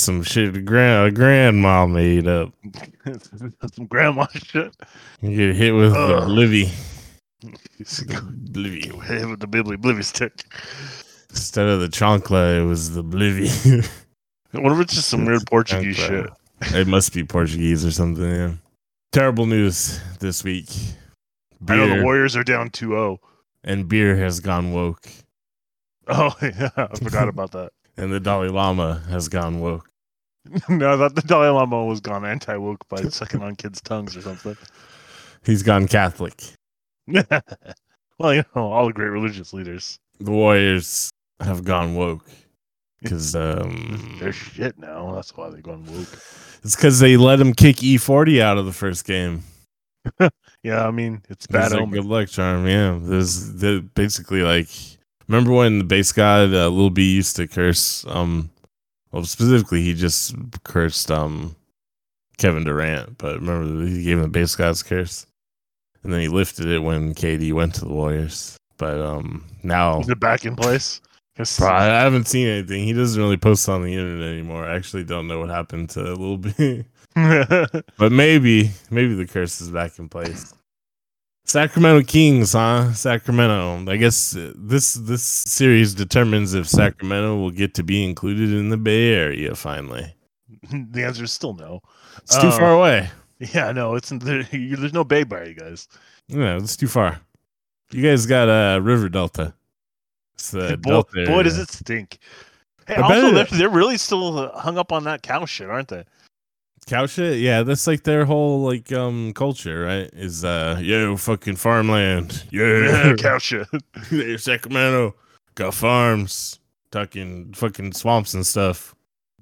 some shit grand grandma made up. Some grandma shit. You get hit with the Ugh. blivy. Hit with the bibbly blivy stick. Instead of the chancla, it was the blivy. What if it's just some weird Portuguese shit? It must be Portuguese or something. Yeah. Terrible news this week. I know the Warriors are down 2-0. and beer has gone woke, Oh yeah, I forgot about that. and the Dalai Lama has gone woke. no, I thought the Dalai Lama was gone anti woke by sucking on kids' tongues or something. He's gone Catholic. well, you know, all the great religious leaders. The Warriors have gone woke because um, They're shit now. That's why they're going woke. it's because they let him kick E40 out of the first game. Yeah, I mean, it's bad omen. good luck charm. Yeah, there's basically like remember when the base god uh, Lil B used to curse um well specifically he just cursed um Kevin Durant, but remember he gave him the base god's curse, and then he lifted it when KD went to the Warriors. But um now Is it back in place? Bro, I haven't seen anything. He doesn't really post on the internet anymore. I actually don't know what happened to Lil B. But maybe, maybe the curse is back in place. Sacramento Kings, huh? Sacramento. I guess uh, this this series determines if Sacramento will get to be included in the Bay Area finally. the answer is still no. It's too Oh. far away. Yeah, no, it's there, there's no bay by you guys. Yeah, it's too far. You guys got a uh, River Delta. It's the boy, Delta. boy, does it stink. Hey, I also, they're, they're really still hung up on that cow shit, aren't they? Cow shit yeah that's like their whole like um culture right is uh yo fucking farmland yeah cow shit. Sacramento got farms tucking fucking swamps and stuff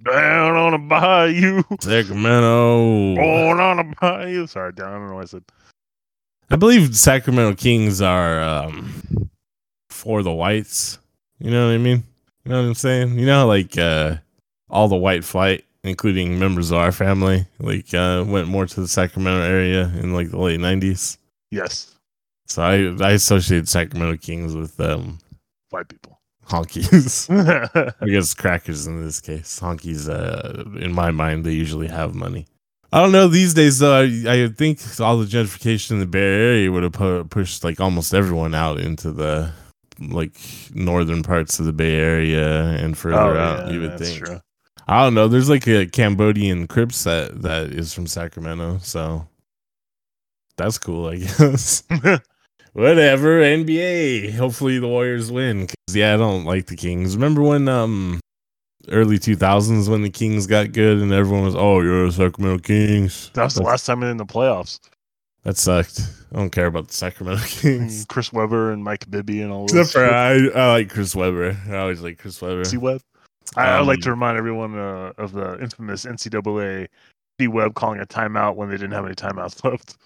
Down on a bayou. sacramento Going on a bayou. Sorry, down. I don't know what I said. i believe sacramento kings are um for the whites you know what i mean you know what i'm saying you know like uh all the white flight including members of our family like uh went more to the sacramento area in like the late 90s Yes, So I I associated Sacramento Kings with um white people. honkies. I guess crackers in this case. Honkies, uh, in my mind, they usually have money. I don't know these days though. I, I think all the gentrification in the Bay Area would have pu- pushed like almost everyone out into the like northern parts of the Bay Area and further out. you would Oh, that's think. true. I don't know. There's like a Cambodian Crips set that is from Sacramento, so that's cool, I guess. Whatever, NBA. Hopefully the Warriors win. 'cause, yeah, I don't like the Kings. Remember when um early 2000s when the Kings got good and everyone was, "Oh, you're the Sacramento Kings." that was the last time in the playoffs. That sucked. I don't care about the Sacramento Kings. Chris Webber and Mike Bibby and all Except for I, I like Chris Webber. I always like Chris Webber. C Web. I, I would like Um, to remind everyone uh, of the infamous NCAA C Web calling a timeout when they didn't have any timeouts left.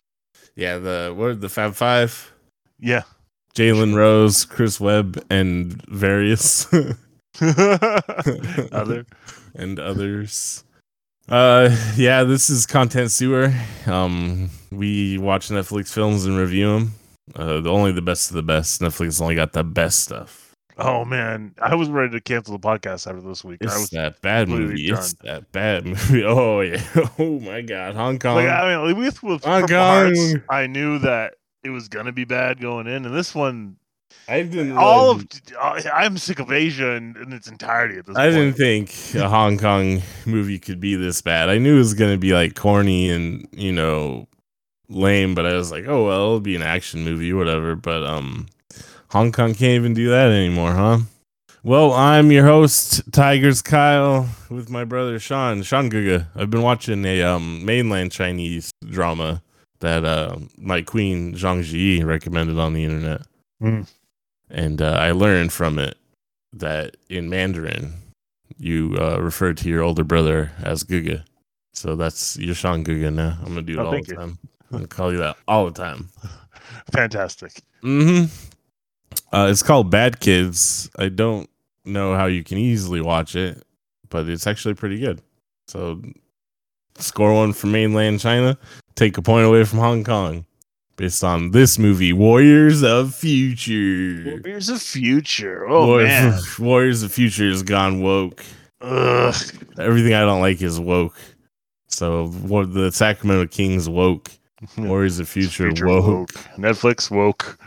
Yeah, the what the Fab Five. Yeah. Jalen Rose, Chris Webb, and various Other. and others. Uh, yeah, this is content sewer. Um, we watch Netflix films and review them. Uh, the only the best of the best. Netflix only got the best stuff. Oh man, I was ready to cancel the podcast after this week. I It's was that bad movie. It's that bad movie. Oh yeah. Oh my god. Hong Kong. like, I mean, with with Hong Purple Hearts, I knew that it was gonna be bad going in, and this one, I didn't. all of I'm sick of Asia in, in its entirety at this I point. didn't think a Hong Kong movie could be this bad. I knew it was gonna be like corny and you know lame, but I was like, oh well, it'll be an action movie, whatever. But um, Hong Kong can't even do that anymore, huh? Well, I'm your host, Tigers Kyle, with my brother Sean, Sean Guga. I've been watching a um mainland Chinese drama that uh my queen Zhang Ji recommended on the internet, Mm. and uh, I learned from it that in Mandarin you uh, refer to your older brother as Guga. So that's your Sean Guga now. I'm gonna do it Oh, all the you. time. I'm gonna call you that all the time. Fantastic. hmm Uh, it's called Bad Kids. I don't know how you can easily watch it, but it's actually pretty good. So score one for mainland China, take a point away from Hong Kong. Based on this movie, Warriors of Future. Warriors of Future. Oh Warriors, man. Warriors of Future has gone woke. Ugh. Everything I don't like is woke. So what the Sacramento Kings woke. Warriors of Future, Future woke. woke. Netflix woke.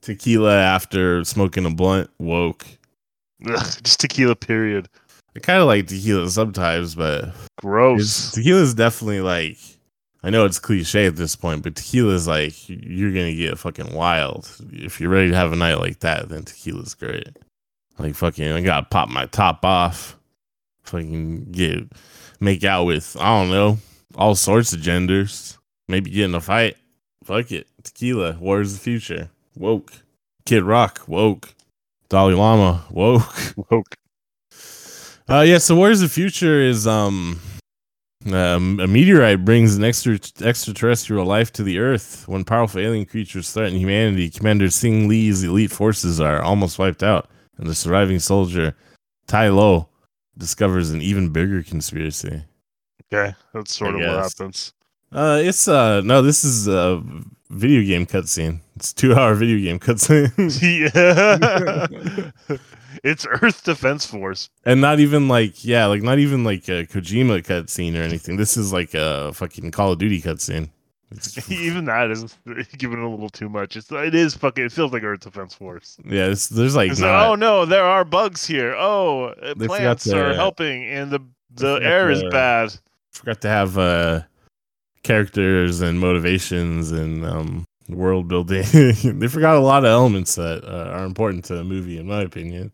Tequila after smoking a blunt woke. Ugh, just tequila. Period. I kind of like tequila sometimes, but Gross. tequila is definitely like. I know it's cliche at this point, but tequila is like you're gonna get fucking wild if you're ready to have a night like that. Then tequila's great. Like fucking, I gotta pop my top off. Fucking get make out with I don't know all sorts of genders. Maybe get in a fight. Fuck it, tequila. Of the future. Woke. Kid Rock. Woke. Dalai Lama. Woke. Woke. Uh, yeah. So Warriors of the Future is um, um, a meteorite brings an extra extraterrestrial life to the Earth. When powerful alien creatures threaten humanity, Commander Sing Lee's elite forces are almost wiped out, and the surviving soldier Tai Lo discovers an even bigger conspiracy. Okay, that's sort I of what happens. Uh, it's uh no, this is a video game cutscene. It's two-hour video game cutscene, yeah. it's Earth Defense Force. and not even like yeah, like not even like a Kojima cutscene or anything. This is like a fucking Call of Duty cutscene. Even that is giving it a little too much. It's it is fucking. It feels like Earth Defense Force. yeah, it's, there's like not, like, oh no, there are bugs here. Oh, plants are helping, and the the air is to- bad. forgot to have uh characters and motivations and um world building. they forgot a lot of elements that uh, are important to a movie, in my opinion.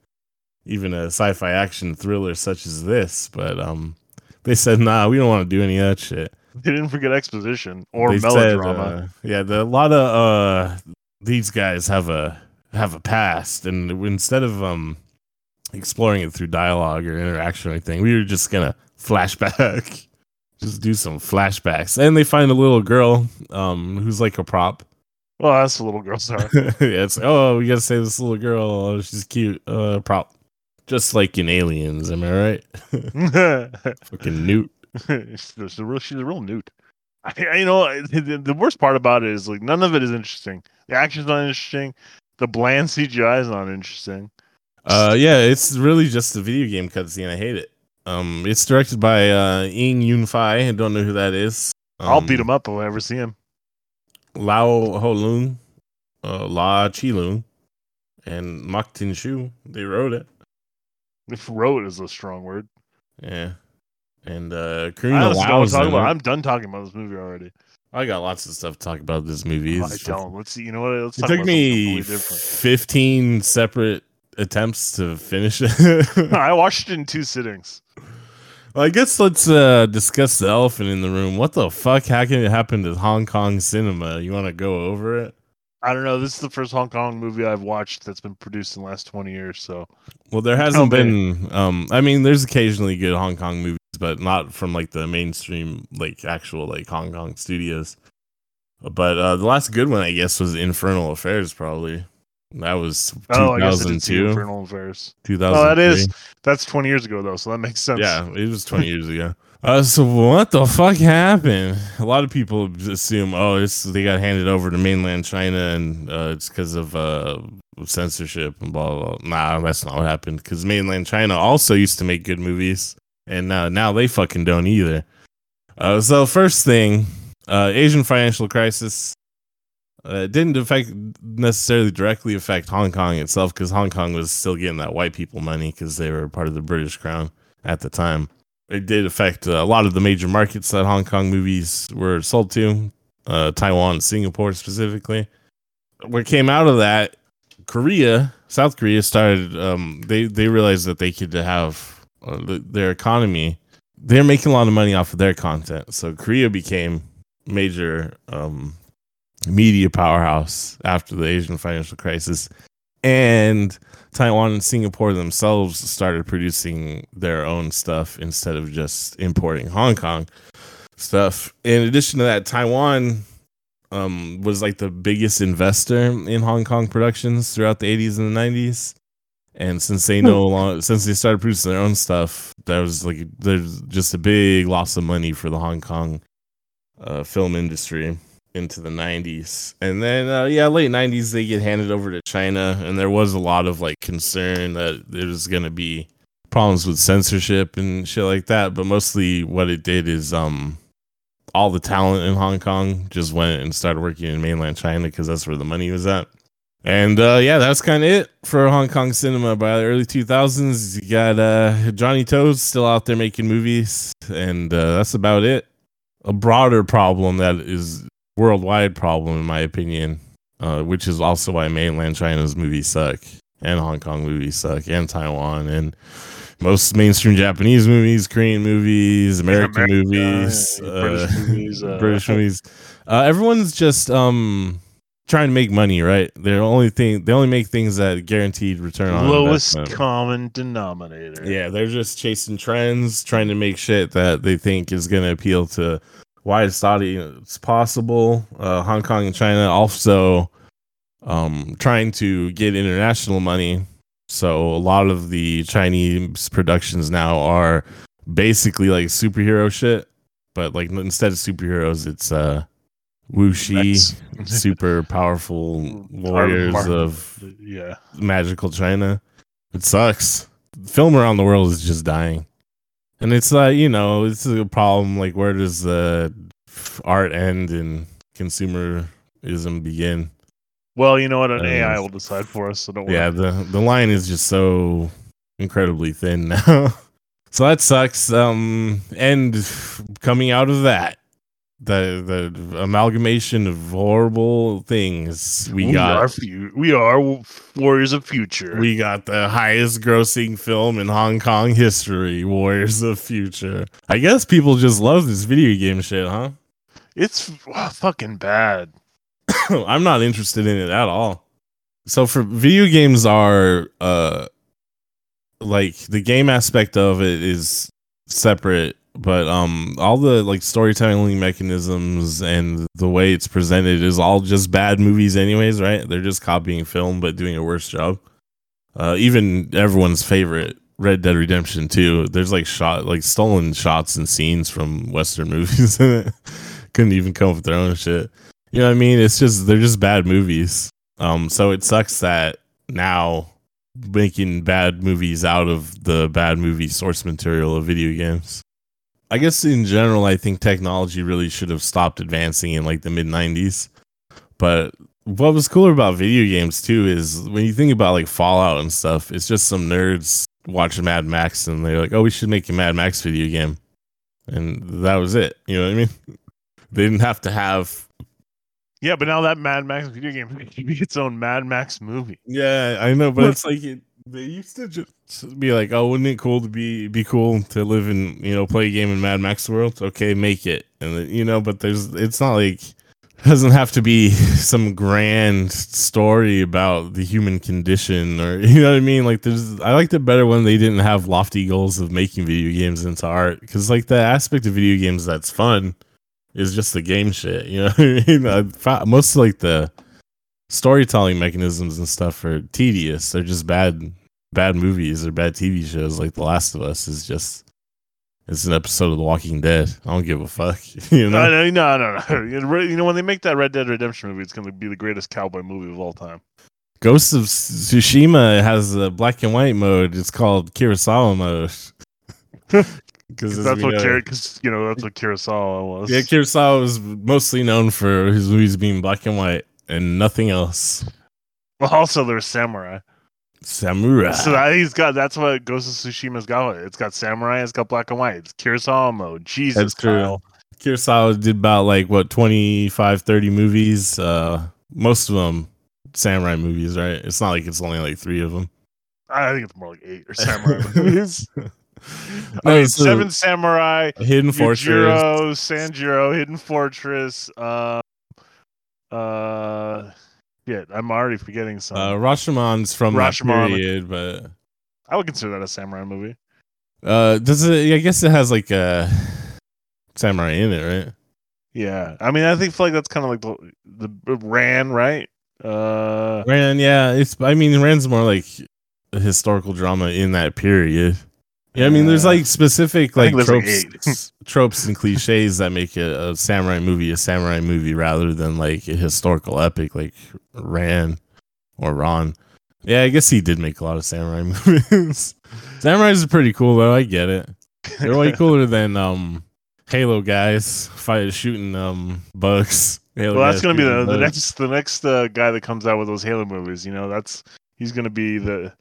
Even a sci-fi action thriller such as this, but um, they said, "Nah, we don't want to do any of that shit." They didn't forget exposition or They said, melodrama. uh, yeah, the, a lot of uh, these guys have a have a past, and instead of um exploring it through dialogue or interaction or anything, we were just gonna flashback, just do some flashbacks, and they find a little girl um who's like a prop. well, that's a little girl star. yeah, it's oh, we gotta save this little girl, oh, she's cute, uh, prop, just like in Aliens, am I right? Fucking Newt. she's a real, she's a real newt. I, I- you know, the, the- the worst part about it is like none of it is interesting. The action's not interesting. The bland CGI is not interesting. Uh, yeah, it's really just a video game cutscene. I hate it. Um, it's directed by uh Ing Yun Fai. I don't know who that is. I'll Um, beat him up if I ever see him. Lao Ho Lung, uh, La Chi Lung, and Mak Tin Shu. They wrote it. If wrote is a strong word. Yeah, and uh, I Karina honestly don't Lau's talk in about. I'm done talking about this movie already. I got lots of stuff to talk about this movie. I It's- don't. Let's see. You know what? Let's It took about me something completely different. 15 separate attempts to finish it. I watched it in two sittings. Well, I guess let's uh, discuss the elephant in the room. What the fuck how can it happen to Hong Kong cinema? You want to go over it? I don't know. This is the first Hong Kong movie I've watched that's been produced in the last 20 years. So Well, there hasn't been. Um, I mean, there's occasionally good Hong Kong movies, but not from like the mainstream, like actual like Hong Kong studios. But uh, the last good one, I guess, was Infernal Affairs. Probably that was oh, I guess I did see 2002, Infernal Affairs. 2003. Oh, that is that's 20 years ago though, so that makes sense. Yeah, it was 20 years ago. Uh, so what the fuck happened? A lot of people assume, oh, it's they got handed over to mainland China and uh, it's because of uh, censorship and blah, blah blah. Nah, that's not what happened. Because mainland China also used to make good movies, and uh, now they fucking don't either. Uh, so first thing, uh, Asian financial crisis. Uh, it didn't affect necessarily directly affect Hong Kong itself because Hong Kong was still getting that white people money because they were part of the British crown at the time. It did affect uh, a lot of the major markets that Hong Kong movies were sold to, uh, Taiwan, Singapore specifically. What came out of that, Korea, South Korea started. Um, they they realized that they could have uh, th- their economy. They're making a lot of money off of their content, so Korea became major um, media powerhouse after the Asian financial crisis, and Taiwan and Singapore themselves started producing their own stuff instead of just importing Hong Kong stuff. In addition to that, Taiwan um, was like the biggest investor in Hong Kong productions throughout the 80s and the 90s. And since they no longer, since they started producing their own stuff, that was like there's just a big loss of money for the Hong Kong uh, film industry into the 90s and then uh, yeah late 90s they get handed over to china and there was a lot of like concern that it was going to be problems with censorship and shit like that. But mostly, what it did is um, all the talent in Hong Kong just went and started working in mainland China because that's where the money was at. And uh, yeah, that's kind of it for Hong Kong cinema. By the early 2000s, you got uh, Johnnie To's still out there making movies, and uh, that's about it. A broader problem that is worldwide problem, in my opinion, uh, which is also why mainland China's movies suck, and Hong Kong movies suck, and Taiwan, and most mainstream Japanese movies, Korean movies, American America, movies, yeah, uh, British movies, uh, British movies. Uh, everyone's just um trying to make money, right? They're only thing they only make things that guaranteed return on Lowest investment. common denominator. Yeah, they're just chasing trends, trying to make shit that they think is going to appeal to widest it's possible. Uh, Hong Kong and China also um, trying to get international money. So a lot of the Chinese productions now are basically like superhero shit, but like instead of superheroes, it's uh, wuxia, super powerful warriors of yeah. magical China. It sucks. Film around the world is just dying. And it's like, you know, it's a problem. Like, where does the art end and consumerism begin? Well, you know what? An Uh, AI will decide for us. So don't worry. Yeah, the, the line is just so incredibly thin now. so that sucks. Um, and coming out of that, the the amalgamation of horrible things we, we got. are fu- we are warriors of future. We got the highest grossing film in Hong Kong history, Warriors of Future. I guess people just love this video game shit, huh? it's f- fucking bad. I'm not interested in it at all. So for video games are uh like the game aspect of it is separate, but um all the like storytelling mechanisms and the way it's presented is all just bad movies anyways, right? They're just copying film but doing a worse job. Uh even everyone's favorite Red Dead Redemption 2, there's like shot like stolen shots and scenes from western movies in it. Couldn't even come up with their own shit. You know what I mean? It's just they're just bad movies. Um, so it sucks that now making bad movies out of the bad movie source material of video games. I guess in general, I think technology really should have stopped advancing in like the mid '90s. But what was cooler about video games too is when you think about like Fallout and stuff, it's just some nerds watching Mad Max and they're like, "Oh, we should make a Mad Max video game," and that was it. You know what I mean? They didn't have to have Yeah, but now that Mad Max video game can be its own Mad Max movie. Yeah, I know, but it's like it, they used to just be like, "Oh, wouldn't it cool to be be cool to live in you know play a game in Mad Max world? Okay, make it." And you know, but there's it's not like it doesn't have to be some grand story about the human condition or you know what I mean. Like there's I liked it better when they didn't have lofty goals of making video games into art because like the aspect of video games that's fun is just the game shit. You know, I mean? Most like the storytelling mechanisms and stuff are tedious. They're just bad, bad movies or bad TV shows. Like The Last of Us is just it's an episode of The Walking Dead. I don't give a fuck. You know, No, no, no, no. You know, when they make that Red Dead Redemption movie, it's going to be the greatest cowboy movie of all time. Ghost of Tsushima has a black and white mode. It's called Kurosawa mode. Because That's what, because you know, that's what Kurosawa was. yeah, Kurosawa was mostly known for his movies being black and white and nothing else. Well, also there's samurai. Samurai. So that, he's got. That's what Ghost of Tsushima's got. It's got samurai. It's got black and white. It's Kurosawa mode. Jesus, That's true. Kyle. Kurosawa did about like what 25 30 movies uh most of them samurai movies right it's not like it's only like three of them I think it's more like eight or samurai movies. no, I mean, Seven Samurai, hidden fortress Yujiro, Sanjuro, Hidden Fortress. Uh, uh, shit, I'm already forgetting some. uh rashomon's from that Rashomon. period but I would consider that a samurai movie. uh does it i guess it has like a samurai in it right Yeah, I mean, I think feel like that's kind of like the the Ran, right? Uh, ran yeah it's i mean ran's more like a historical drama in that period yeah i mean there's like specific like there's, like, tropes tropes and cliches that make a, a samurai movie a samurai movie rather than like a historical epic like ran or ron yeah i guess he did make a lot of samurai movies Samurais are pretty cool though. I get it. They're way cooler than um Halo guys fight shooting um bugs. Halo well, that's gonna be the, the next the next uh, guy that comes out with those Halo movies. You know, that's he's gonna be the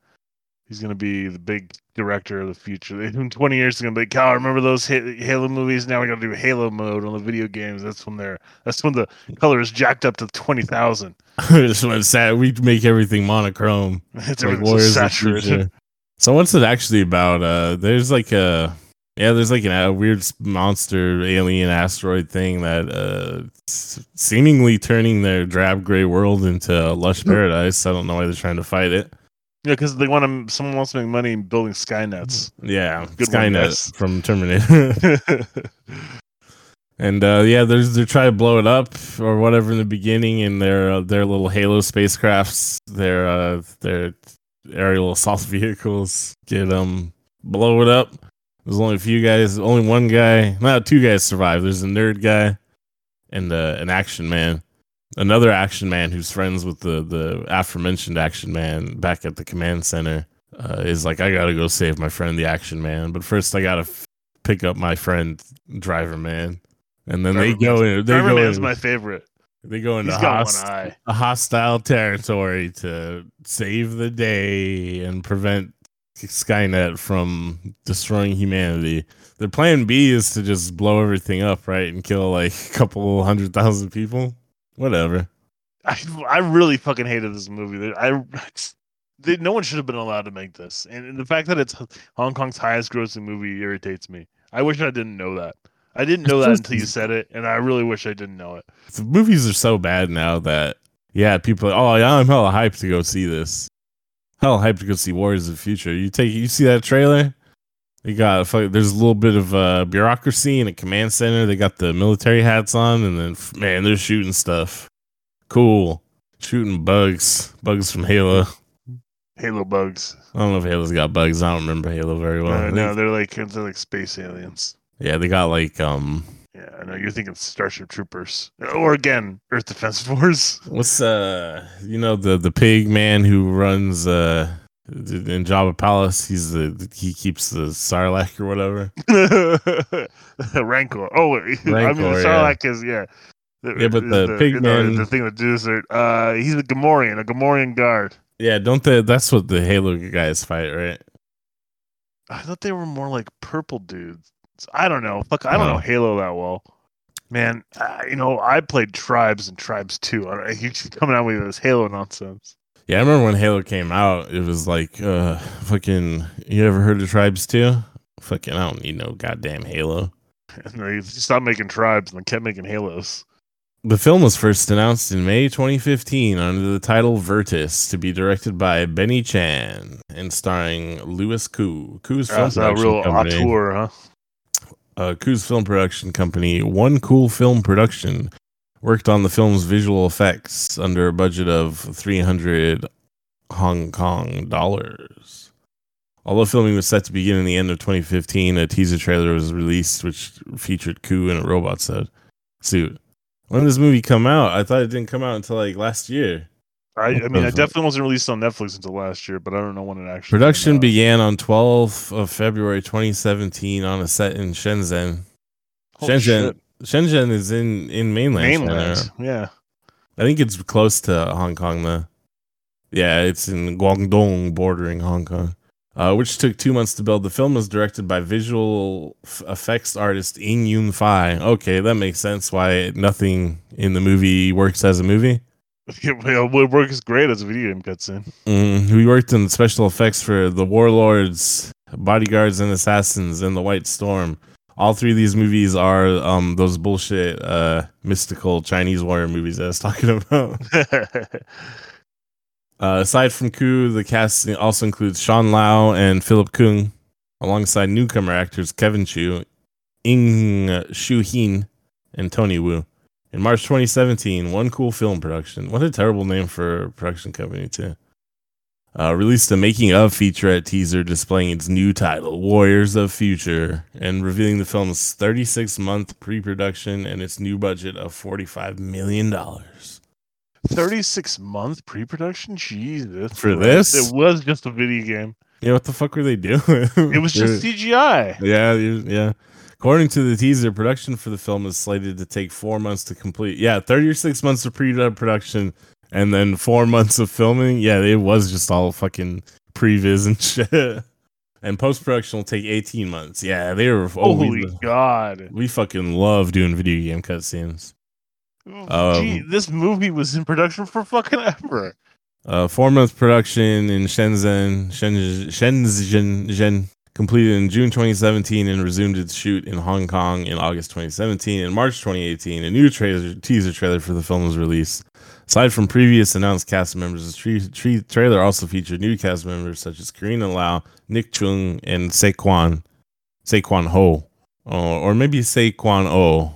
he's gonna be the big director of the future. In twenty years, it's gonna be like, Cal, remember those Halo movies? Now we gotta do Halo mode on the video games. That's when they're that's when the color is jacked up to twenty thousand. When it's sad, we make everything monochrome. It's like everything's so Warriors saturated. So what's it actually about? Uh, there's like a yeah, there's like an, a weird monster alien asteroid thing that uh seemingly turning their drab gray world into a lush paradise. I don't know why they're trying to fight it. Yeah, because they want to. Someone wants to make money building Skynets. Yeah, Good Skynet from Terminator. And uh, yeah, there's they're trying to blow it up or whatever in the beginning, and their uh, their little Halo spacecrafts, their uh, their aerial assault vehicles get um blow it up. There's only a few guys, only one guy, not two guys survive. There's a nerd guy and uh, an action man, another action man who's friends with the the aforementioned action man back at the command center. Uh, is like I gotta go save my friend, the action man, but first I gotta f- pick up my friend, driver man. And then they go in. They Driver go Man's in, my favorite. They go into host, a hostile territory to save the day and prevent Skynet from destroying humanity. Their plan B is to just blow everything up, right, and kill like a couple hundred thousand people. Whatever. I I really fucking hated this movie. I they, no one should have been allowed to make this, and, and the fact that it's Hong Kong's highest grossing movie irritates me. I wish I didn't know that. I didn't know that until you said it, and I really wish I didn't know it. The movies are so bad now that yeah, people. Are, oh yeah, I'm hella hyped to go see this. Hella hyped to go see Warriors of the Future. You take you see that trailer? They got there's a little bit of uh, bureaucracy in a command center. They got the military hats on, and then man, they're shooting stuff. Cool, shooting bugs, bugs from Halo. Halo bugs. I don't know if Halo's got bugs. I don't remember Halo very well. Uh, no, they're like they're like space aliens. yeah, they got like um, Yeah, I know you're thinking Starship Troopers, or again Earth Defense Force. What's uh you know the the pig man who runs uh in Jabba Palace? He's the he keeps the Sarlacc or whatever. Rancor. Oh, wait. I mean, Rancor, the yeah. Sarlacc is yeah. Yeah, but the pig you man- the thing that desert. Uh, he's a Gamorrean, a Gamorrean guard. Yeah, don't they? That's what the Halo guys fight, right? I thought they were more like purple dudes. I don't know. Fuck, I don't Oh. know Halo that well. Man, uh, you know, I played Tribes and Tribes 2. I don't, he's coming out with this Halo nonsense. Yeah, I remember when Halo came out. It was like uh fucking. You ever heard of Tribes 2? Fucking, I don't need no goddamn Halo. And they stopped making Tribes and they kept making Halos. The film was first announced in May 2015 under the title Virtus to be directed by Benny Chan and starring Louis Koo. Koo's film That's a real company. auteur, huh? uh, Koo's film production company, One Cool Film Production, worked on the film's visual effects under a budget of 300 Hong Kong dollars. Although filming was set to begin in the end of 2015, a teaser trailer was released which featured Koo in a robot suit. Suit. When did this movie come out? I thought it didn't come out until like last year. I, I mean, it definitely wasn't released on Netflix until last year, but I don't know when it actually. Production came out. began on 12th of February 2017 on a set in Shenzhen. Holy Shenzhen, shit. Shenzhen is in in mainland. China. mainland. Yeah. I think it's close to Hong Kong though. Yeah, it's in Guangdong, bordering Hong Kong. Uh, which took two months to build. The film was directed by visual f- effects artist Ing Yun Fai. Okay, that makes sense. Why nothing in the movie works as a movie. Well, it works great as a video game cutscene. Mm, we worked in special effects for The Warlords, Bodyguards and Assassins, and The White Storm. All three of these movies are um those bullshit uh mystical Chinese warrior movies I was talking about. Uh, aside from Koo, the cast also includes Sean Lau and Philip Keung, alongside newcomer actors Kevin Chu, Ing Shu Hin, and Tony Wu. In March 2017, One Cool Film Production, what a terrible name for a production company, too, uh, released a making of featurette teaser displaying its new title, Warriors of Future, and revealing the film's 36 month pre production and its new budget of $45 million. 36 month pre production? Jesus. For this? It was just a video game. Yeah, what the fuck were they doing? It was just CGI. yeah, yeah. According to the teaser, production for the film is slated to take four months to complete. Yeah, thirty-six months of pre-production and then four months of filming. Yeah, it was just all fucking previs and shit. And post-production will take eighteen months. Yeah, they were. Oh, Holy we, God! we fucking love doing video game cutscenes. Gee, this movie was in production for fucking ever. Uh, four month production in Shenzhen, Shenzhen, Shenzhen, Shenzhen, completed in June 2017 and resumed its shoot in Hong Kong in August 2017. In March 2018, a new trailer, teaser trailer for the film was released. Aside from previous announced cast members, the tre- tre- trailer also featured new cast members such as Karina Lau, Nick Cheung, and Saquon, Saquon Ho, or, or maybe Saquon O.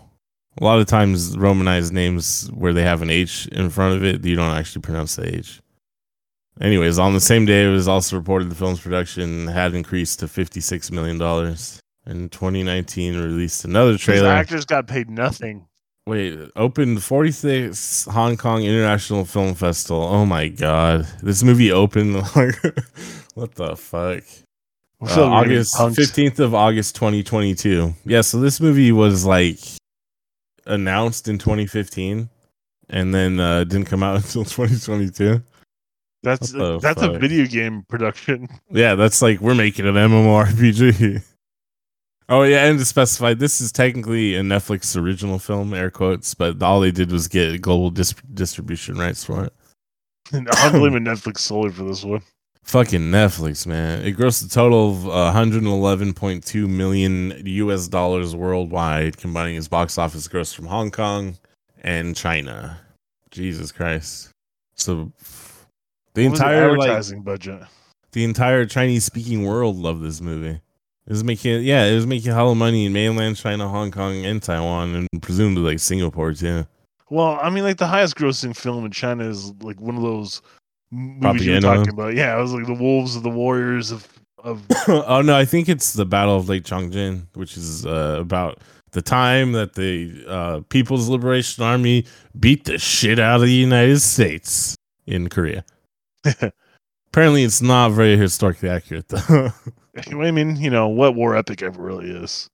A lot of times, Romanized names where they have an H in front of it, you don't actually pronounce the H. Anyways, on the same day, it was also reported the film's production had increased to $56 million. In 2019, released another These trailer. actors got paid nothing. Wait, opened 46th Hong Kong International Film Festival. Oh my god. This movie opened like what the fuck? Uh, feel like we're getting August 15th of August 2022. Yeah, so this movie was like announced in 2015 and then uh didn't come out until 2022. That's that's a video game production. Yeah, that's like we're making an MMORPG. Oh yeah, and to specify, this is technically a Netflix original film, air quotes, but all they did was get global dis- distribution rights for it. And I'm blaming Netflix solely for this one. Fucking Netflix, man! It grossed a total of uh, 111.2 million U.S. dollars worldwide, combining its box office gross from Hong Kong and China. Jesus Christ! So the What was the entire like advertising budget. the entire Chinese speaking world loved this movie. It was making yeah, it was making a hella money in mainland China, Hong Kong, and Taiwan, and presumably like Singapore too. Well, I mean, like the highest grossing film in China is like one of those movies you were talking about. Yeah, it was like the Wolves of the Warriors of of. oh no, I think it's the Battle of Lake Changjin, which is uh, about the time that the uh, People's Liberation Army beat the shit out of the United States in Korea. Apparently, it's not very historically accurate though. I mean, you know what war epic ever really is.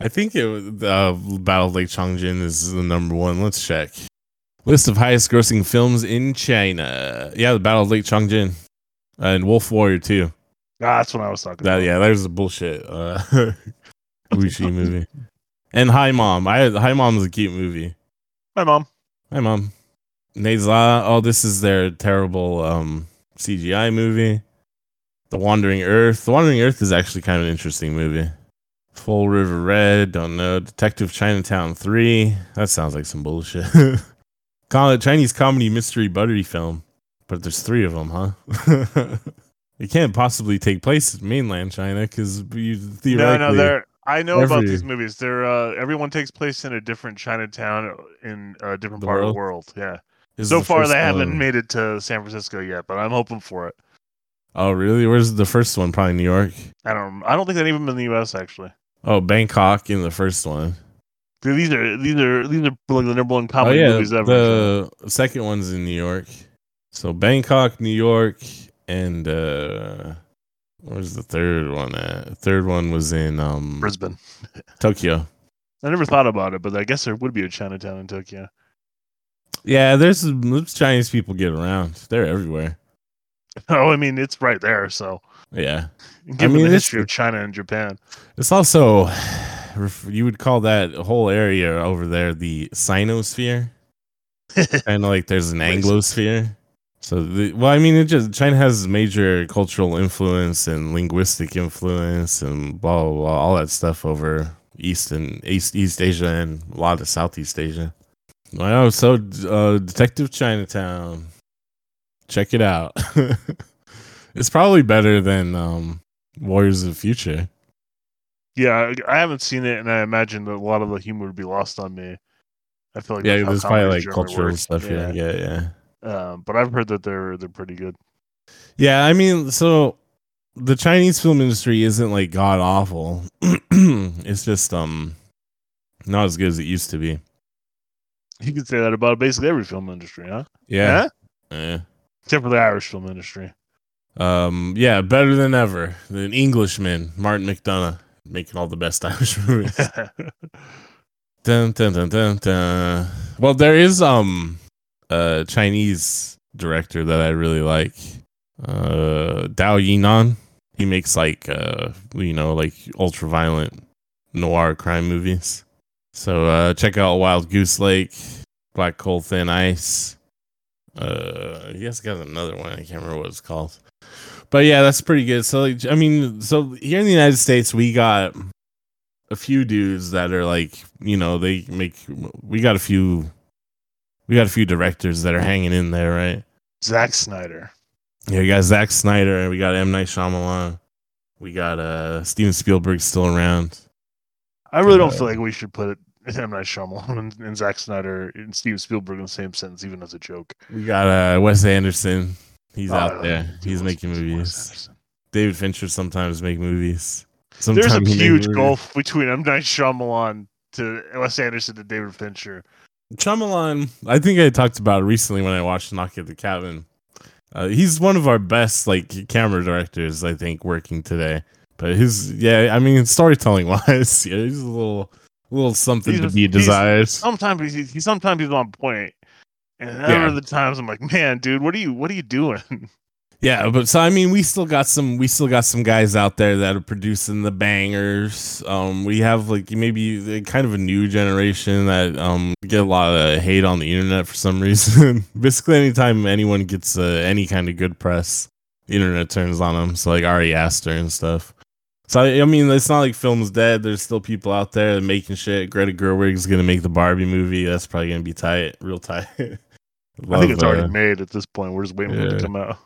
I think it uh, Battle of Lake Changjin is the number one. Let's check. List of highest grossing films in China. Yeah, the Battle of Lake Changjin. And Wolf Warrior too. Ah, that's what I was talking That about. yeah, that was a bullshit uh wuxia movie. And Hi Mom. I Hi Mom is a cute movie. My mom. Hi Mom. Ne Zha. Oh, this is their terrible um CGI movie. The Wandering Earth. The Wandering Earth is actually kind of an interesting movie. Full River Red, don't know. Detective Chinatown 3. That sounds like some bullshit. Chinese comedy mystery buttery film. But there's three of them, huh? it can't possibly take place in mainland China because you No, theoretically. no, they're. I know about these movies. They're uh, everyone takes place in a different Chinatown in a different part of the world. Yeah. so the far, they haven't made it to San Francisco yet, but I'm hoping for it. Oh, really? Where's the first one? Probably New York. I don't. I don't think they've even been in the U.S. Actually. Oh, Bangkok in the first one. Dude, These are these are these are like the number one Oh comedy yeah, movies ever. the second one's in New York. So Bangkok, New York, and uh where's the third one at? Third one was in um Brisbane. Tokyo. I never thought about it, but I guess there would be a Chinatown in Tokyo. Yeah, there's those Chinese people get around. They're everywhere. Oh, I mean, it's right there. So, Yeah. given mean, the history of China and Japan, It's also you would call that whole area over there the Sinosphere. kind of like there's an Anglosphere. So, the, well, I mean, it just China has major cultural influence and linguistic influence and blah blah, blah all that stuff over East and East East Asia and a lot of Southeast Asia. Wow, so uh, Detective Chinatown, check it out. it's probably better than um, Warriors of the Future. yeah, I haven't seen it, and I imagine that a lot of the humor would be lost on me. I feel like yeah, there's probably like cultural work. stuff. Yeah, yeah, yeah. Um, but I've heard that they're they're pretty good. Yeah, I mean, so the Chinese film industry isn't like god awful. it's just um not as good as it used to be. You could say that about basically every film industry, huh? Yeah. Yeah. Except for the Irish film industry. Um, yeah, better than ever. The Englishman, Martin McDonagh, making all the best Irish movies. dun, dun, dun, dun, dun. Well, there is um a Chinese director that I really like. Uh Diao Yinan. He makes like uh you know, like ultra violent noir crime movies. So uh check out Wild Goose Lake, Black Coal Thin Ice. Uh he has got another one, I can't remember what it's called. But yeah, that's pretty good. So like, I mean, so here in the United States we got a few dudes that are like, you know, they make we got a few we got a few directors that are hanging in there, right? Zack Snyder. Yeah, we got Zack Snyder, and we got M Night Shyamalan, we got uh Steven Spielberg still around. I really don't Uh, feel like we should put M Night Shyamalan and, and Zack Snyder and Steven Spielberg in the same sentence, even as a joke. We got uh Wes Anderson. He's Oh, I out there. He's Wes- making movies. David Fincher sometimes make movies. There's a Sometimes huge gulf between M Night Shyamalan to Wes Anderson to David Fincher. Shyamalan, I think I talked about recently when I watched Knock at the Cabin. Uh, he's one of our best like camera directors, I think, working today. But his, yeah, I mean, storytelling wise, yeah, he's a little, little something He's to be desired. Sometimes he's, sometimes he's on point, and Yeah. other the times I'm like, man, dude, what are you what are you doing? Yeah, but so I mean, we still got some, we still got some guys out there that are producing the bangers. Um, we have like maybe kind of a new generation that um get a lot of hate on the internet for some reason. Basically, anytime anyone gets uh, any kind of good press, the internet turns on them. So like Ari Aster and stuff. So I mean, it's not like film's dead. There's still people out there making shit. Greta Gerwig's gonna make the Barbie movie. That's probably gonna be tight, real tight. I think it's already uh, made at this point. We're just waiting for it to come out.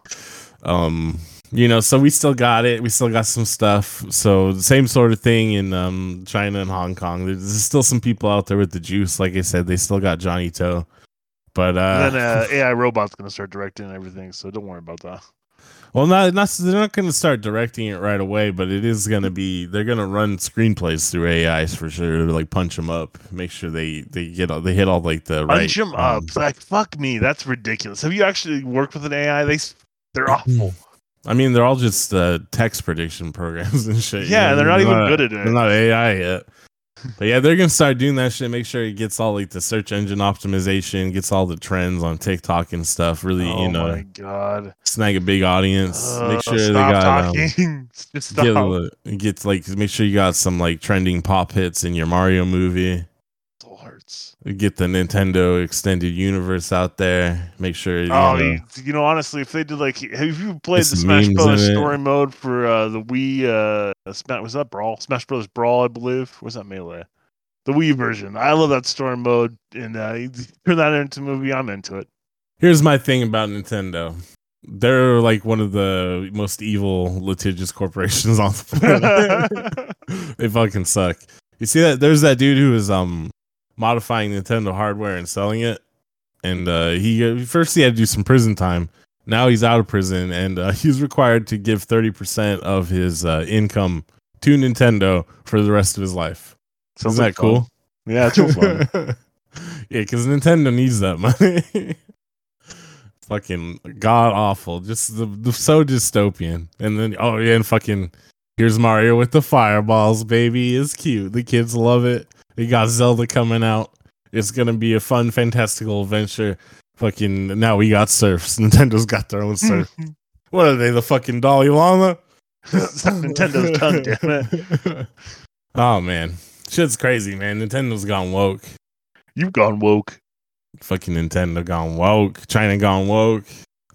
um you know so we still got it we still got some stuff so the same sort of thing in um china and hong kong there's, there's still some people out there with the juice like i said they still got Johnnie To but uh, And then uh, AI robot's gonna start directing everything, so don't worry about that. Well not, not they're not going to start directing it right away but it is going to be they're going to run screenplays through ais for sure to like punch them up make sure they they get all they hit all like the right Punch them um, up. Like fuck me, that's ridiculous. Have you actually worked with an AI? They they're awful. I mean, they're all just uh, text prediction programs and shit. you Yeah, know, they're not even good at it. They're not AI yet. But yeah, they're gonna start doing that shit. Make sure it gets all like the search engine optimization, gets all the trends on TikTok and stuff. Really, oh you know, my god. snag a big audience. Uh, make sure they got um, talking. Just stop. get, a- get like make sure you got some like trending pop hits in your Mario movie. Get the Nintendo extended universe out there. Make sure you Oh, know, you, you know, honestly, if they did like, have you played the Smash Brothers story mode for uh, the Wii? Uh, Smash was that Brawl? Smash Brothers Brawl, I believe. Was that Melee? The Wii version. I love that story mode, and uh, turn that into a movie. I'm into it. Here's my thing about Nintendo. They're like one of the most evil, litigious corporations on the planet. they fucking suck. You see that? There's that dude who was um modifying Nintendo hardware and selling it, and uh, he first he had to do some prison time. Now he's out of prison, and uh, he's required to give thirty percent of his uh, income to Nintendo for the rest of his life. Sounds Isn't that cool? fun. Yeah, it's real fun. yeah, because Nintendo needs that money. fucking god awful. Just the, the so dystopian. And then oh yeah, and fucking here's Mario with the fireballs, baby. Is cute. The kids love it. We got Zelda coming out. It's gonna be a fun, fantastical adventure. Fucking now we got serfs. Nintendo's got their own serf. what are they? The fucking Dalai Lama? Nintendo's tongue, damn it. oh man, shit's crazy, man. Nintendo's gone woke. You've gone woke. Fucking Nintendo gone woke. China gone woke.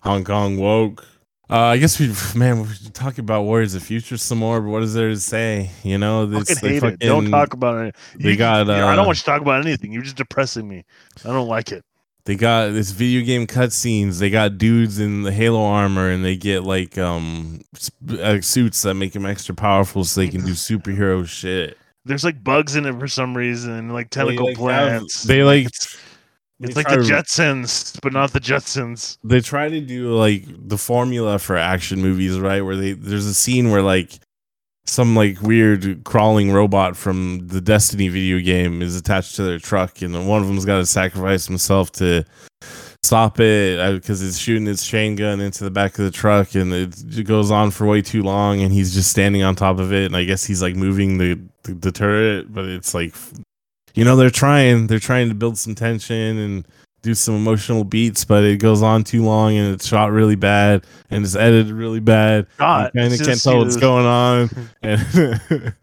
Hong Kong woke. Uh, I guess we, man, we should talk about Warriors of the Future some more. But what is there to say? You know, I this fucking hate it. Don't talk about it. they You- got, you know, I uh, don't want you to talk about anything. You're just depressing me. I don't like it. They got this video game cutscenes. They got dudes in the Halo armor, and they get like um uh, suits that make them extra powerful, so they can do superhero shit. There's like bugs in it for some reason, like tentacle like, have- plants. they like it's, they it's like the Jetsons, but not the Jetsons. they try to do like the formula for action movies, right? Where they there's a scene where like some like weird crawling robot from the Destiny video game is attached to their truck, and one of them's got to sacrifice himself to stop it uh, because it's shooting its chain gun into the back of the truck and it goes on for way too long and he's just standing on top of it and I guess he's like moving the the, the turret but it's like you know they're trying they're trying to build some tension and do some emotional beats but it goes on too long and it's shot really bad and it's edited really bad God, you kind of can't tell what's going on and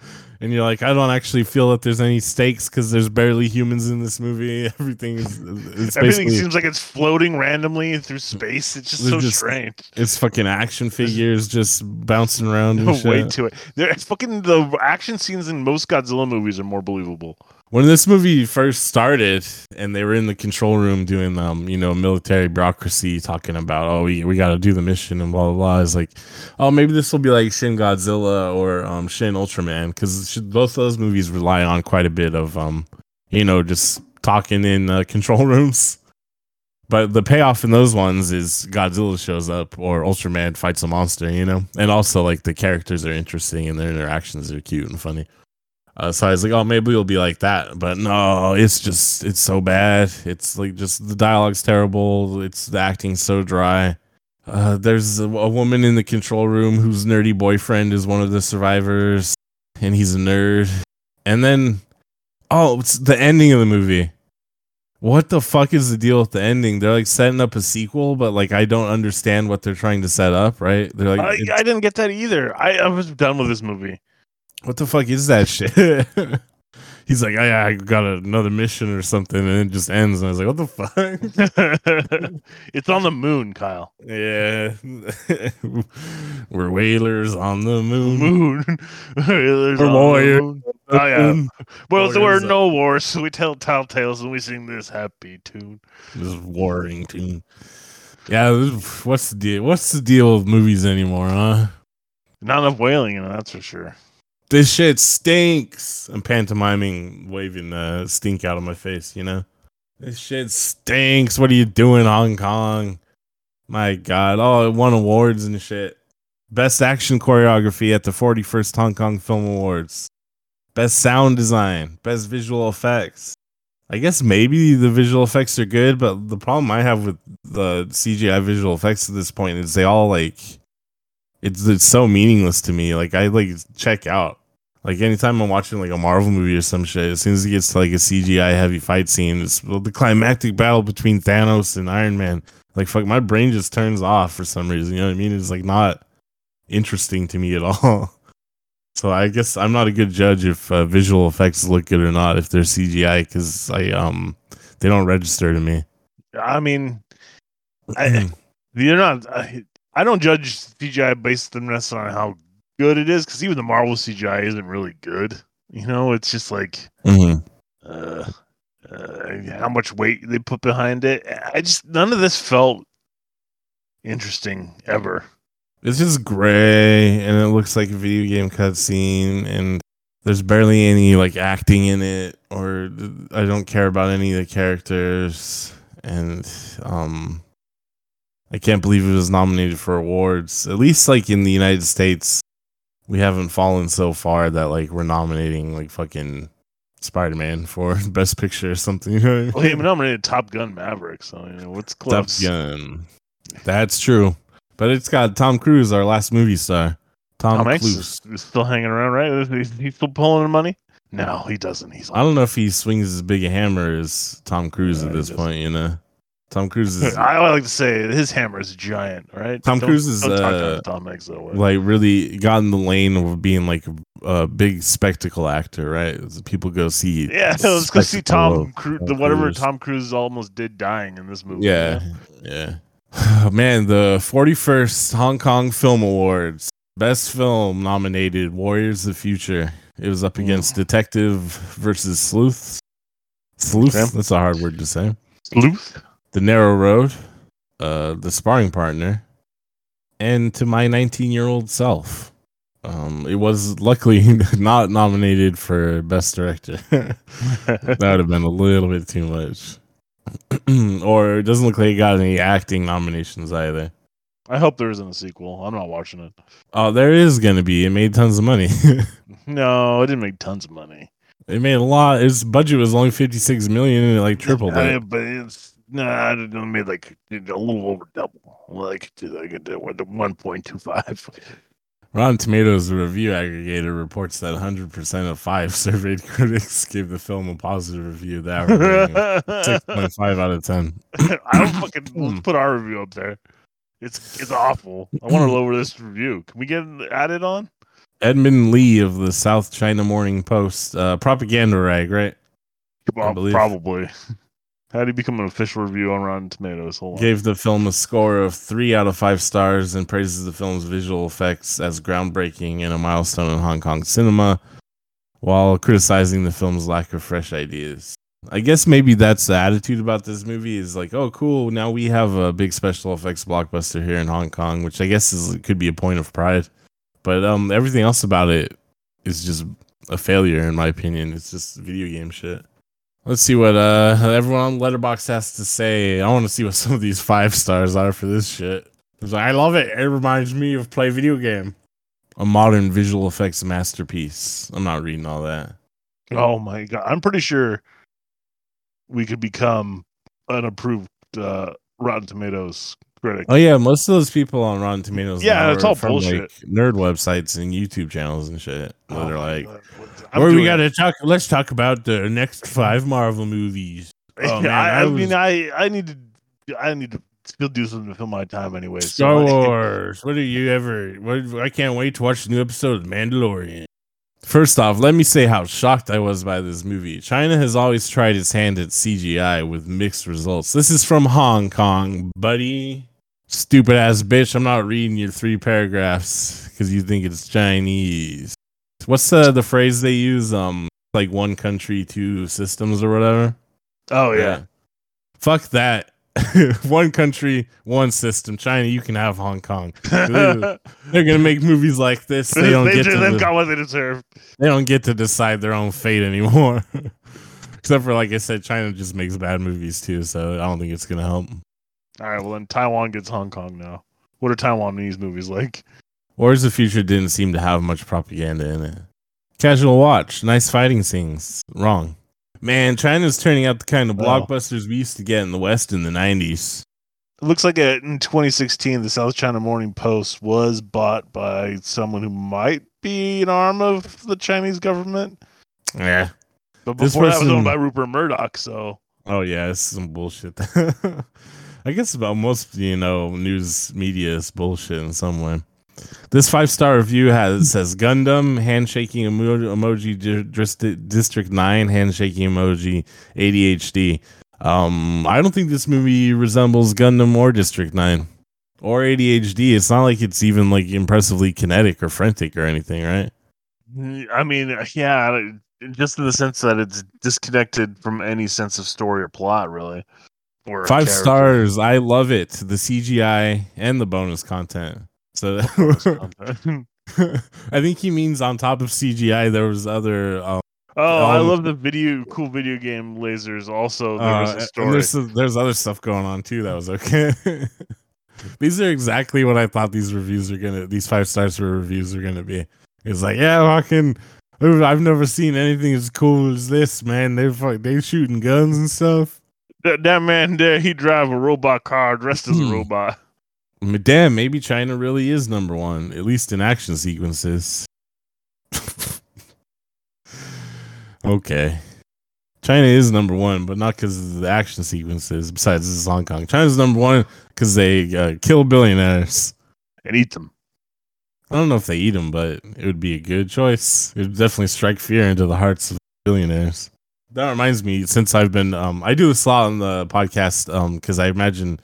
and you're like i don't actually feel that there's any stakes because there's barely humans in this movie everything is Everything seems like it's floating randomly through space. It's just They're so just- strange. it's fucking action figures just bouncing around and No shit. to it. There, it's fucking the action scenes in most Godzilla movies are more believable. When this movie first started and they were in the control room doing um you know military bureaucracy talking about oh we, we got to do the mission and blah blah blah it's like oh maybe this will be like shin godzilla or um shin ultraman because both of those movies rely on quite a bit of um you know just talking in uh, control rooms. But the payoff in those ones is godzilla shows up or ultraman fights a monster you know? And also like the characters are interesting and their interactions are cute and funny uh, so I was like, oh, maybe it'll be like that. But no, it's just, it's so bad. It's like just the dialogue's terrible. It's the acting so dry. Uh, there's a, a woman in the control room whose nerdy boyfriend is one of the survivors, and he's a nerd. And then, oh, it's the ending of the movie. What the fuck is the deal with the ending? They're like setting up a sequel, but like I don't understand what they're trying to set up. Right? They're like, I, I didn't get that either. I, I was done with this movie. What the fuck is that shit? He's like, oh, I, I got another mission or something, and it just ends. And I was like, what the fuck? it's on the moon, Kyle. yeah, we're whalers on the moon. Moon. There's We're on the warrior- moon. Oh, yeah. Well, there were Warriors, no wars, so we tell tall tales and we sing this happy tune. This warring tune. Yeah, what's the deal? What's the deal with movies anymore, huh? Not enough whaling that's for sure. This shit stinks. I'm pantomiming, waving uh, stink out of my face. You know, this shit stinks. What are you doing, Hong Kong? My God! Oh, it won awards and shit. Best action choreography at the 41st Hong Kong Film Awards. Best sound design. Best visual effects. I guess maybe the visual effects are good, but the problem I have with the CGI visual effects at this point is they all like it's it's so meaningless to me. Like I like check out. Like anytime I'm watching like a Marvel movie or some shit, as soon as it gets to like a CGI heavy fight scene, it's well, the climactic battle between Thanos and Iron Man. Like fuck, my brain just turns off for some reason. You know what I mean? It's like not interesting to me at all. So I guess I'm not a good judge if uh, visual effects look good or not if they're CGI because I um they don't register to me. I mean, I, you're not. I, I don't judge CGI based on necessarily on how good it is, because even the Marvel CGI isn't really good. You know, it's just like Mhm. uh, uh, how much weight they put behind it. I just none of this felt interesting ever. It's just gray and it looks like a video game cutscene and there's barely any like acting in it or I don't care about any of the characters and um I can't believe it was nominated for awards. At least like in the United States we haven't fallen so far that like we're nominating like fucking Spider-Man for best picture or something. You know what I Well, he nominated Top Gun Maverick, so you know what's Top. Gun. That's true. But it's got Tom Cruise, our last movie star. Tom, Tom Cruise. is, still hanging around, right? He's, he, still pulling in money? No, he doesn't. He's I don't know if he swings as big a hammer as Tom Cruise No, at this point, you know. Tom Cruise is I like to say his hammer is giant, right? Tom Don't- Cruise is, don't talk uh, Tom Hanks that way. like really got in the lane of being like a, big spectacle actor, right? People go see yeah, let's go see Tom Cruise. The whatever Tom Cruise almost did dying in this movie. Yeah, yeah. Man, the 41st Hong Kong Film Awards. Best film nominated Warriors of the Future. It was up Ooh. against Detective versus Sleuth. Sleuth? Okay. That's a hard word to say. Sleuth. The Narrow Road, uh, The Sparring Partner, and To My 19 Year Old Self. Um, it was luckily not nominated for Best Director. that would have been a little bit too much. or it doesn't look like it got any acting nominations either. I hope there isn't a sequel. I'm not watching it. Oh, there is gonna be. It made tons of money. No, it didn't make tons of money. it made a lot. Its budget was only fifty six million, and it like tripled I it. mean, but it's nah, I don't know, it made like a little over double. Like like it did with the one point two five. Rotten Tomatoes review aggregator reports that 100% of five surveyed critics gave the film a positive review. That rating 6.5 out of 10. I don't fucking let's put our review up there. It's it's awful. I want to lower this review. Can we get it added on? Edmund Lee of the South China Morning Post, uh, propaganda rag, right? Well, probably. How do you become an official review on Rotten Tomatoes? Hold on. Gave the film a score of three out of five stars and praises the film's visual effects as groundbreaking and a milestone in Hong Kong cinema, while criticizing the film's lack of fresh ideas. I guess maybe that's the attitude about this movie is like, oh, cool. Now we have a big special effects blockbuster here in Hong Kong, which I guess is could be a point of pride. But um, everything else about it is just a failure, in my opinion. It's just video game shit. Let's see what uh everyone on Letterboxd has to say. I want to see what some of these five stars are for this shit. I love it. It reminds me of play video game. A modern visual effects masterpiece. I'm not reading all that. Oh my god! I'm pretty sure we could become an approved uh, Rotten Tomatoes critic. Oh yeah, most of those people on Rotten Tomatoes. Yeah, it's all from, bullshit. Like, nerd websites and YouTube channels and shit. Oh, where Oh they're like, where we got to talk? Let's talk about the next five Marvel movies." Oh, man, I, I I was- mean, I I need to I need to still do something to fill my time anyway. so Star Wars. What are you ever? What? I can't wait to watch the new episode of Mandalorian. First off, let me say how shocked I was by this movie. China has always tried its hand at CGI with mixed results. This is from Hong Kong, buddy. Stupid ass bitch. I'm not reading your three paragraphs because you think it's Chinese. What's the the phrase they use? Um, like one country, two systems, or whatever. Oh yeah. Fuck that. one country, one system. China, you can have Hong Kong. They're gonna make movies like this. They don't get to. they've got what they deserve. they don't get to decide their own fate anymore. Except for, like I said, China just makes bad movies too. So I don't think it's gonna help. All right, well then Taiwan gets Hong Kong now. What are Taiwanese movies like? Wars of the Future didn't seem to have much propaganda in it. Casual watch, nice fighting scenes. Wrong. Man, China's turning out the kind of Oh. blockbusters we used to get in the West in the 90s. It looks like in 2016, the South China Morning Post was bought by someone who might be an arm of the Chinese government. Yeah. But This before that was owned by Rupert Murdoch, so Oh yeah, it's some bullshit. I guess about most you know news media is bullshit in some way. This five star review has says Gundam handshaking emo- emoji di- dist- District Nine handshaking emoji ADHD. Um, I don't think this movie resembles Gundam or District Nine or ADHD. It's not like it's even like impressively kinetic or frantic or anything, right? I mean, yeah, just in the sense that it's disconnected from any sense of story or plot, really. Five character. stars. I love it. The CGI and the bonus content. So I think he means on top of CGI, there was other. Um, oh, I Um, love the video, cool video game lasers. Also, there uh, was a story. there's there's other stuff going on too that was okay. these are exactly what I thought these reviews are gonna. These five stars for reviews are gonna be. It's like yeah, fucking. I've never seen anything as cool as this, man. They fuck, they shooting guns and stuff. That, that man there, he drive a robot car dressed as a Hmm. robot. I mean, Damn, maybe China really is number one, at least in action sequences. okay. China is number one, but not because of the action sequences. Besides, this is Hong Kong. China's number one because they uh, kill billionaires. and eat them. I don't know if they eat them, but it would be a good choice. It would definitely strike fear into the hearts of billionaires. That reminds me, since I've been, um, I do this a lot on the podcast, um, because I imagine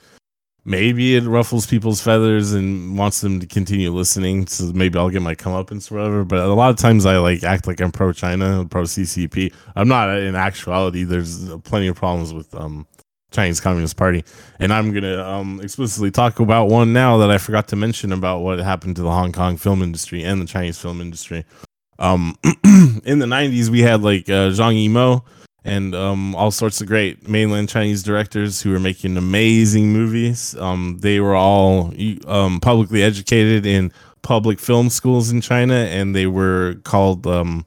maybe it ruffles people's feathers and wants them to continue listening. So maybe I'll get my comeuppance or whatever. But a lot of times I like act like I'm pro China, pro CCP. I'm not in actuality. There's plenty of problems with um Chinese Communist Party, and I'm gonna um explicitly talk about one now that I forgot to mention about what happened to the Hong Kong film industry and the Chinese film industry. Um, in the '90s, we had like uh, Zhang Yimou and um, all sorts of great mainland Chinese directors who were making amazing movies. Um, they were all um, publicly educated in public film schools in China, and they were called um,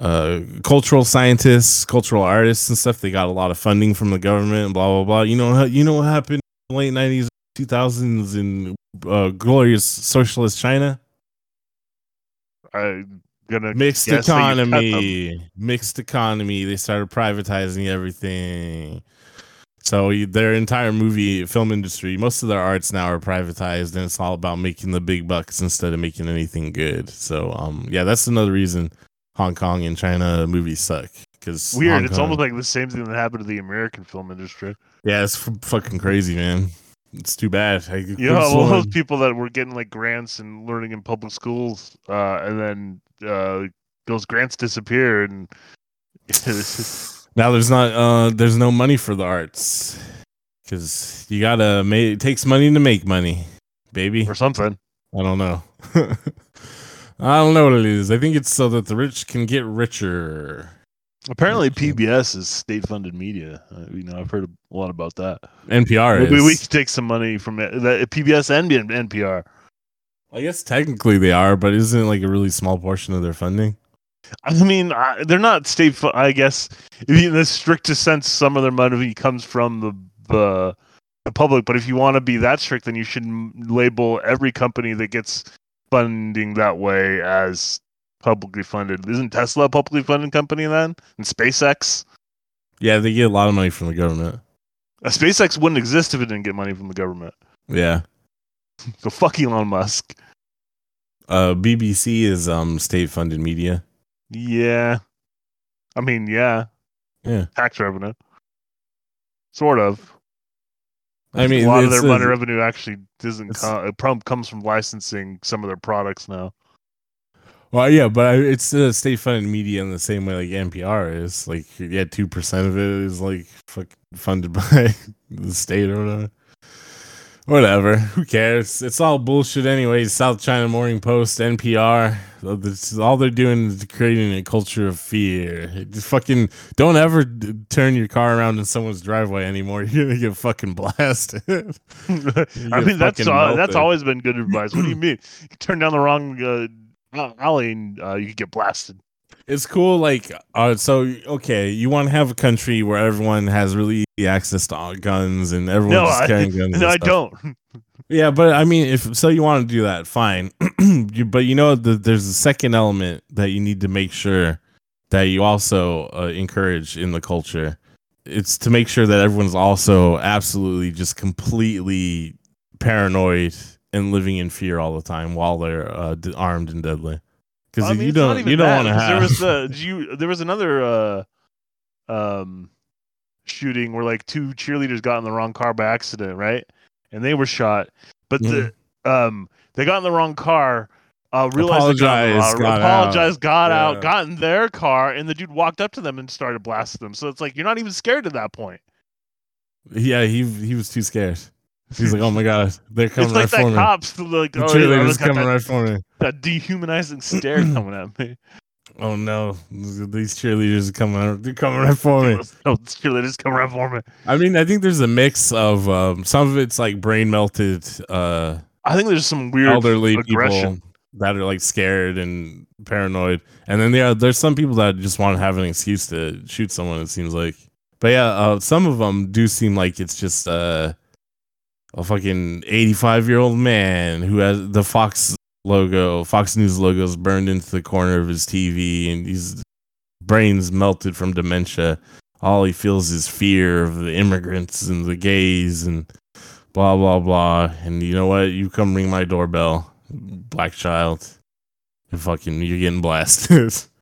uh, cultural scientists, cultural artists, and stuff. They got a lot of funding from the government and blah blah blah. You know, you know what happened in the late nineties, two thousands in uh, glorious socialist China. I gonna Mixed guess that you cut them. economy, mixed economy. They started privatizing everything. So their entire movie film industry, most of their arts now are privatized, and it's all about making the big bucks instead of making anything good. So, um, yeah, that's another reason Hong Kong and China movies suck. Because Weird. It's almost like the same thing that happened to the American film industry. yeah, it's f- fucking crazy, man. It's too bad. I You know, all those people that were getting like grants and learning in public schools, uh, and then uh, those grants disappear, and now there's not uh there's no money for the arts because you gotta make it takes money to make money, baby. or something. I don't know. I don't know what it is. I think it's so that the rich can get richer. Apparently, PBS is state-funded media. Uh, you know, I've heard a lot about that. NPR Maybe is. we could take some money from it, that PBS and NPR. I guess technically they are, but isn't it like a really small portion of their funding? I mean, I, they're not state. fu- I guess in the strictest sense, some of their money comes from the the, the public. But if you want to be that strict, then you should label every company that gets funding that way as publicly funded. Isn't Tesla a publicly funded company then? And SpaceX? Yeah, they get a lot of money from the government. Uh, SpaceX wouldn't exist if it didn't get money from the government. Yeah. So fuck Elon Musk. Uh, BBC is um state funded media. Yeah. I mean, yeah. Yeah. Tax revenue. Sort of. I mean, a lot of their money revenue actually doesn't come. It comes from licensing some of their products now. Well, yeah, but I- it's uh, state funded media in the same way like NPR is. Like, yeah, two percent of it is like fuck funded by the state or whatever. Whatever. Who cares? It's all bullshit anyways. South China Morning Post, NPR. This is all they're doing is creating a culture of fear. Just fucking don't ever d- turn your car around in someone's driveway anymore. You're gonna get fucking blasted. I mean, that's uh, that's always been good advice. What do you mean? You turn down the wrong uh, alley and uh, you could get blasted. It's cool like uh so okay you want to have a country where everyone has really access to uh, guns and everyone's No, I, carrying guns no, I don't. yeah but i mean if so you want to do that fine. You, but you know the, there's a second element that you need to make sure that you also uh, encourage in the culture. It's to make sure that everyone's also absolutely just completely paranoid and living in fear all the time while they're uh, d- armed and deadly because I mean, you don't you don't want to have There was the you there was another uh, um, shooting where like two cheerleaders got in the wrong car by accident, right? And they were shot, but the um they got in the wrong car. Uh, realized they got the Apologized, wrong- got apologized, got Yeah. out, got in their car, and the dude walked up to them and started blasting them. So it's like you're not even scared at that point. Yeah, he he was too scared. He's like, "Oh my god, they're coming it's like right for that me. cops like oh, yeah, cheerleaders look at coming that, right for me. that dehumanizing stare coming at me. Oh no, these cheerleaders are coming. They're coming right for me." Oh, cheerleaders coming right for me. I mean, I think there's a mix of um, some of it's like brain melted uh, I think there's some weird elderly aggression. people that are like scared and paranoid, and then there there's some people that just want to have an excuse to shoot someone. It seems like, but yeah, uh, some of them do seem like it's just uh, a fucking 85 year old man who has the Fox logo, Fox News logos burned into the corner of his TV, and his brains melted from dementia. All he feels is fear of the immigrants and the gays and blah blah blah. And you know what? You come ring my doorbell, black child. And fucking, you're getting blasted.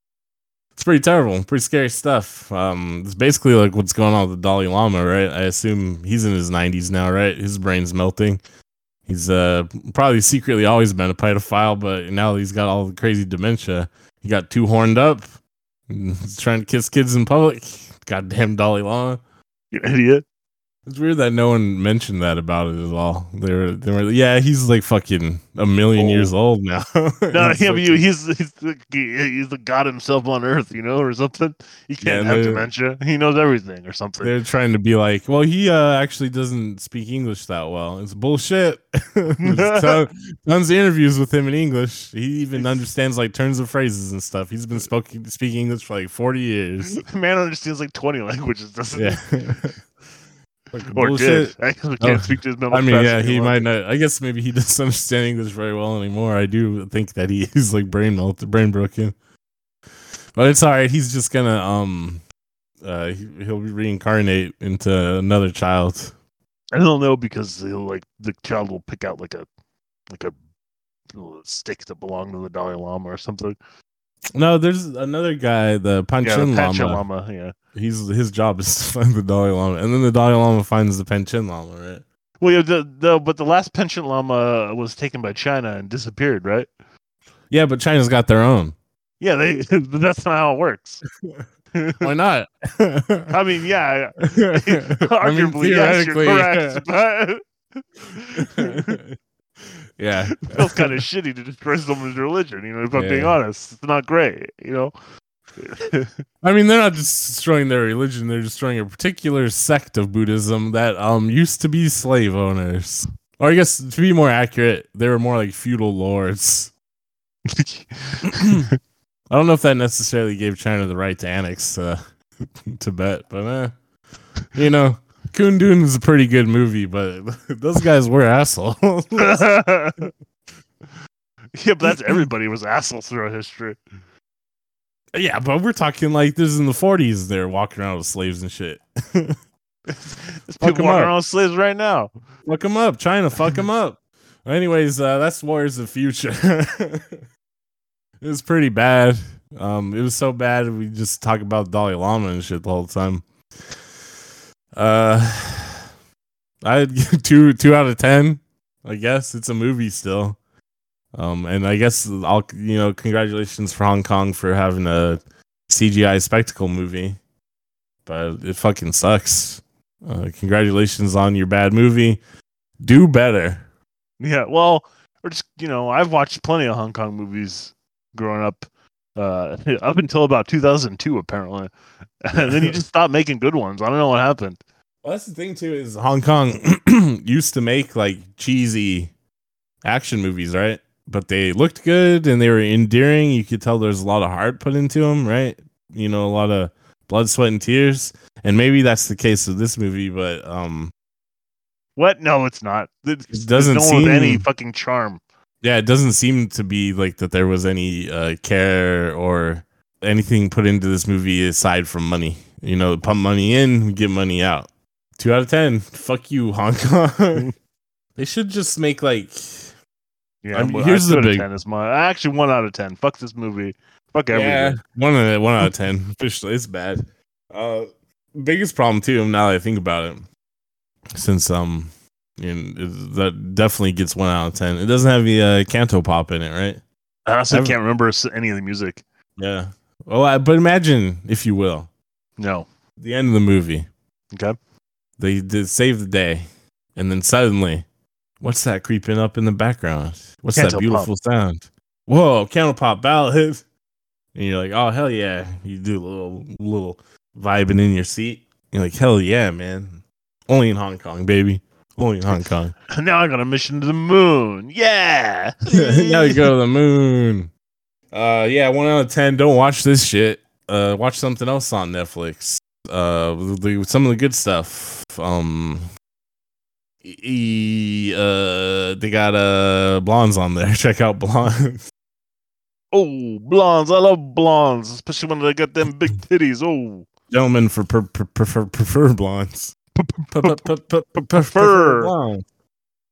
it's pretty terrible, pretty scary stuff. Um, it's basically like what's going on with the Dalai Lama, right? I assume he's in his 90s now, right? His brain's melting. He's uh probably secretly always been a pedophile, but now he's got all the crazy dementia. He got too horned up. He's trying to kiss kids in public. Goddamn Dalai Lama. You idiot. It's weird that no one mentioned that about it at all. They were, they were, yeah, he's like fucking a million Old. years old now. No, yeah, like- you- he's he's the, he's the god himself on Earth, you know, or something. He can't Yeah, have dementia. He knows everything, or something. they're trying to be like, well, he uh, actually doesn't speak English that well. It's bullshit. Ton- tons of interviews with him in English. He even understands like turns of phrases and stuff. He's been spoken speaking English for like forty years. Man understands like twenty languages, doesn't Yeah. he? Or bullshit. did. I can't Oh, speak to his mental I mean, yeah, he might not. I guess maybe he doesn't understand English very well anymore. I do think that he is like brain melted, brain broken. But it's all right. He's just gonna um, uh, he, he'll reincarnate into another child. I don't know because he'll like the child will pick out like a like a little stick that belonged to the Dalai Lama or something. No, there's another guy, the Yeah, Panchen the Lama. Lama. Yeah. He's his job is to find the Dalai Lama, and then the Dalai Lama finds the Panchen Lama, right? Well, yeah, the, the but the last Panchen lama was taken by China and disappeared, right? Yeah, but China's got their own. Yeah, they. that's not how it works. Why not? I mean, yeah, I mean, arguably, yes, you're theoretically, correct. But yeah. it feels kind of shitty to destroy someone's religion. You know, if I'm being Yeah. honest, it's not great. You know. I mean, they're not just destroying their religion; they're destroying a particular sect of Buddhism that um used to be slave owners. Or I guess to be more accurate, they were more like feudal lords. I don't know if that necessarily gave China the right to annex uh, Tibet, but eh, you know, Kundun is a pretty good movie, but those guys were assholes. yeah, but that's everybody was assholes throughout history. yeah, but we're talking like this is in the 40s. They're walking around with slaves and shit. There's Fuck people walking up. around with slaves right now. Fuck them up, China. Fuck them up. Anyways, uh, that's Warriors of the Future. it was pretty bad. Um, it was so bad we just talk about Dalai Lama and shit the whole time. Uh, I'd give two two out of ten. I guess it's a movie still. Um, and I guess I'll you know congratulations for Hong Kong for having a CGI spectacle movie, but it fucking sucks. Uh, congratulations on your bad movie. Do better. Yeah, well, or just you know, I've watched plenty of Hong Kong movies growing up, uh, up until about 2002, apparently, and then you just stopped making good ones. I don't know what happened. Well, that's the thing too is Hong Kong used to make like cheesy action movies, right? But they looked good and they were endearing. You could tell there's a lot of heart put into them, right? You know, a lot of blood, sweat, and tears. And maybe that's the case of this movie, but um, What? No, it's not. It doesn't no with any fucking charm. Yeah, it doesn't seem to be like that there was any uh, care or anything put into this movie aside from money. You know, pump money in, get money out. Two out of ten. Fuck you, Hong Kong. they should just make like Yeah, I mean, here's the of big- ten is my actually one out of ten. Fuck this movie. Fuck yeah, one out of one out of ten. Officially, it's bad. Uh, biggest problem too. Now that I think about it, since um, it- that definitely gets one out of ten. It doesn't have the uh, canto pop in it, right? I honestly I've- can't remember any of the music. Yeah. Well, I, but imagine if you will, No. the end of the movie. Okay. They did save the day, and then suddenly, what's that creeping up in the background? What's that Canto beautiful sound? Whoa, Canto Pop ballad! And you're like, oh hell yeah! You do a little little vibing in your seat. You're like, hell yeah, man! Only in Hong Kong, baby. Only in Hong Kong. Now I got a mission to the moon. Yeah. now you go to the moon. Uh, yeah, one out of ten. Don't watch this shit. Uh, watch something else on Netflix. Uh, the, some of the good stuff. Um, e, uh, they got uh blondes on there. Check out blondes. Oh, blondes. I love blondes, especially when they got them big titties. Oh. Gentlemen for per, per, prefer prefer blondes. Prefer Prefer. blondes.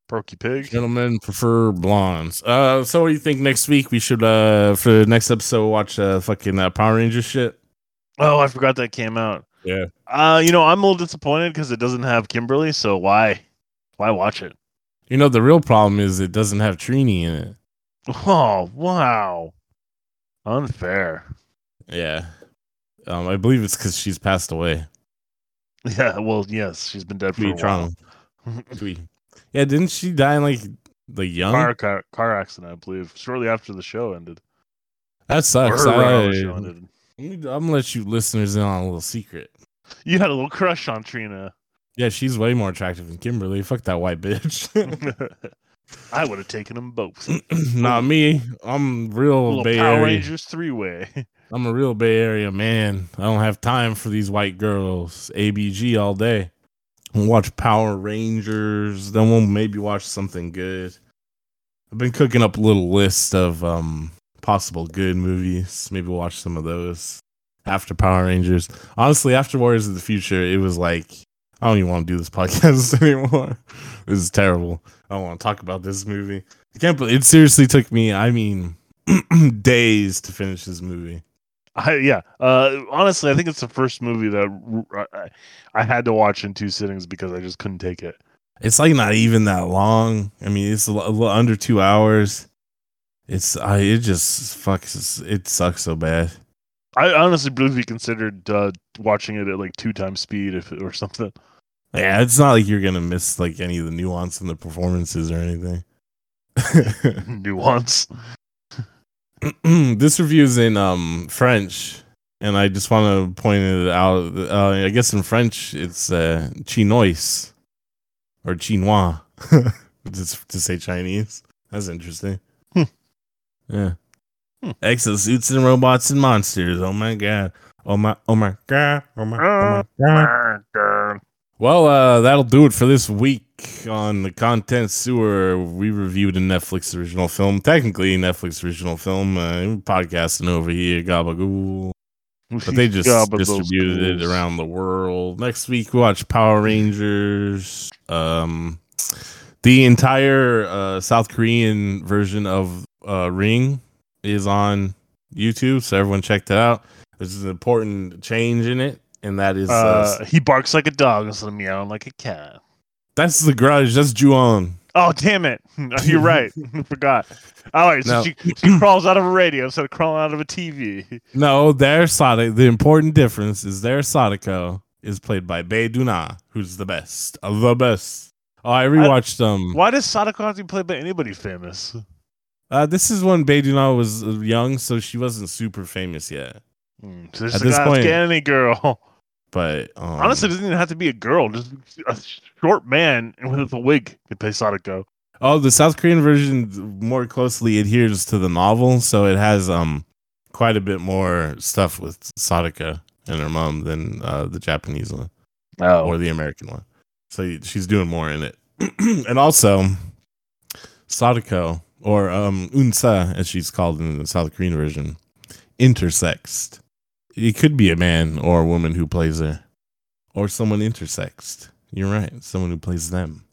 Porky Pig. Gentlemen prefer blondes. Uh, so what do you think next week we should uh for the next episode watch uh fucking uh, Power Ranger shit? Oh, I forgot that came out. Yeah. Uh, you know, I'm a little disappointed because it doesn't have Kimberly. So why, why watch it? You know the real problem is it doesn't have Trini in it. Oh, wow, unfair. Yeah. Um, I believe it's because she's passed away. Yeah, well, yes, she's been dead for Thuy a while. Thuy. Yeah, didn't she die in like the young? car, car car accident, I believe, shortly after the show ended. that sucks. her I, show ended. I'm gonna let you listeners in on a little secret. You had a little crush on Trina. Yeah, she's way more attractive than Kimberly. Fuck that white bitch. I would have taken them both. Not me. I'm real Bay Power Area. Rangers three way. I'm a real Bay Area man. I don't have time for these white girls. ABG all day. We'll watch Power Rangers. Then we'll maybe watch something good. I've been cooking up a little list of um possible good movies. Maybe watch some of those after Power Rangers. Honestly, after Warriors of the Future, it was like I don't even want to do this podcast anymore. this is terrible. I don't want to talk about this movie. I can't believe it seriously took me, I mean, days to finish this movie. I, yeah. Uh, honestly, I think it's the first movie that I had to watch in two sittings because I just couldn't take it. It's like not even that long. I mean, it's a, little under two hours. It's I it just fucks it sucks so bad. I honestly believe we considered uh, watching it at like two times speed if or something. Yeah, it's not like you're gonna miss like any of the nuance in the performances or anything. Nuance. this review is in um French, and I just want to point it out. Uh, I guess in French it's uh, chinois or chinois, just to say Chinese. That's interesting. Hmm. Yeah. Hmm. Exosuits and robots and monsters. Oh my god. Oh my. Oh my god. Oh my. Oh my god. Well, uh, that'll do it for this week on the content sewer. We reviewed a Netflix original film, technically a Netflix original film. Uh, podcasting over here, Gabagool. But they just distributed it around the world. Next week, we watch Power Rangers. Um, the entire uh, South Korean version of uh, Ring is on YouTube, so everyone check that out. There's an important change in it, and that is uh, Uh, he barks like a dog instead of meowing like a cat. that's the grudge. That's Ju-On. Oh damn it! You're right. I forgot. All right, so No. she, she crawls out of a radio instead of crawling out of a TV. No, their Sadako. The important difference is their Sadako is played by Bae Doona, who's the best of the best. Oh, I rewatched um. Why does Sadako have to be played by anybody famous? Uh, this is when Bae Doona was uh, young, so she wasn't super famous yet. Hmm, so there's At a this guy point- any girl. But um, Honestly, it doesn't even have to be a girl. Just a short man with a wig could play Sadako. oh, the South Korean version more closely adheres to the novel, so it has um quite a bit more stuff with Sadako and her mom than uh, the Japanese one. Oh, or the American one. So she's doing more in it. and also, Sadako, or um, Eun-suh, as she's called in the South Korean version, intersexed. It could be a man or a woman who plays her, or someone intersexed. You're right, someone who plays them.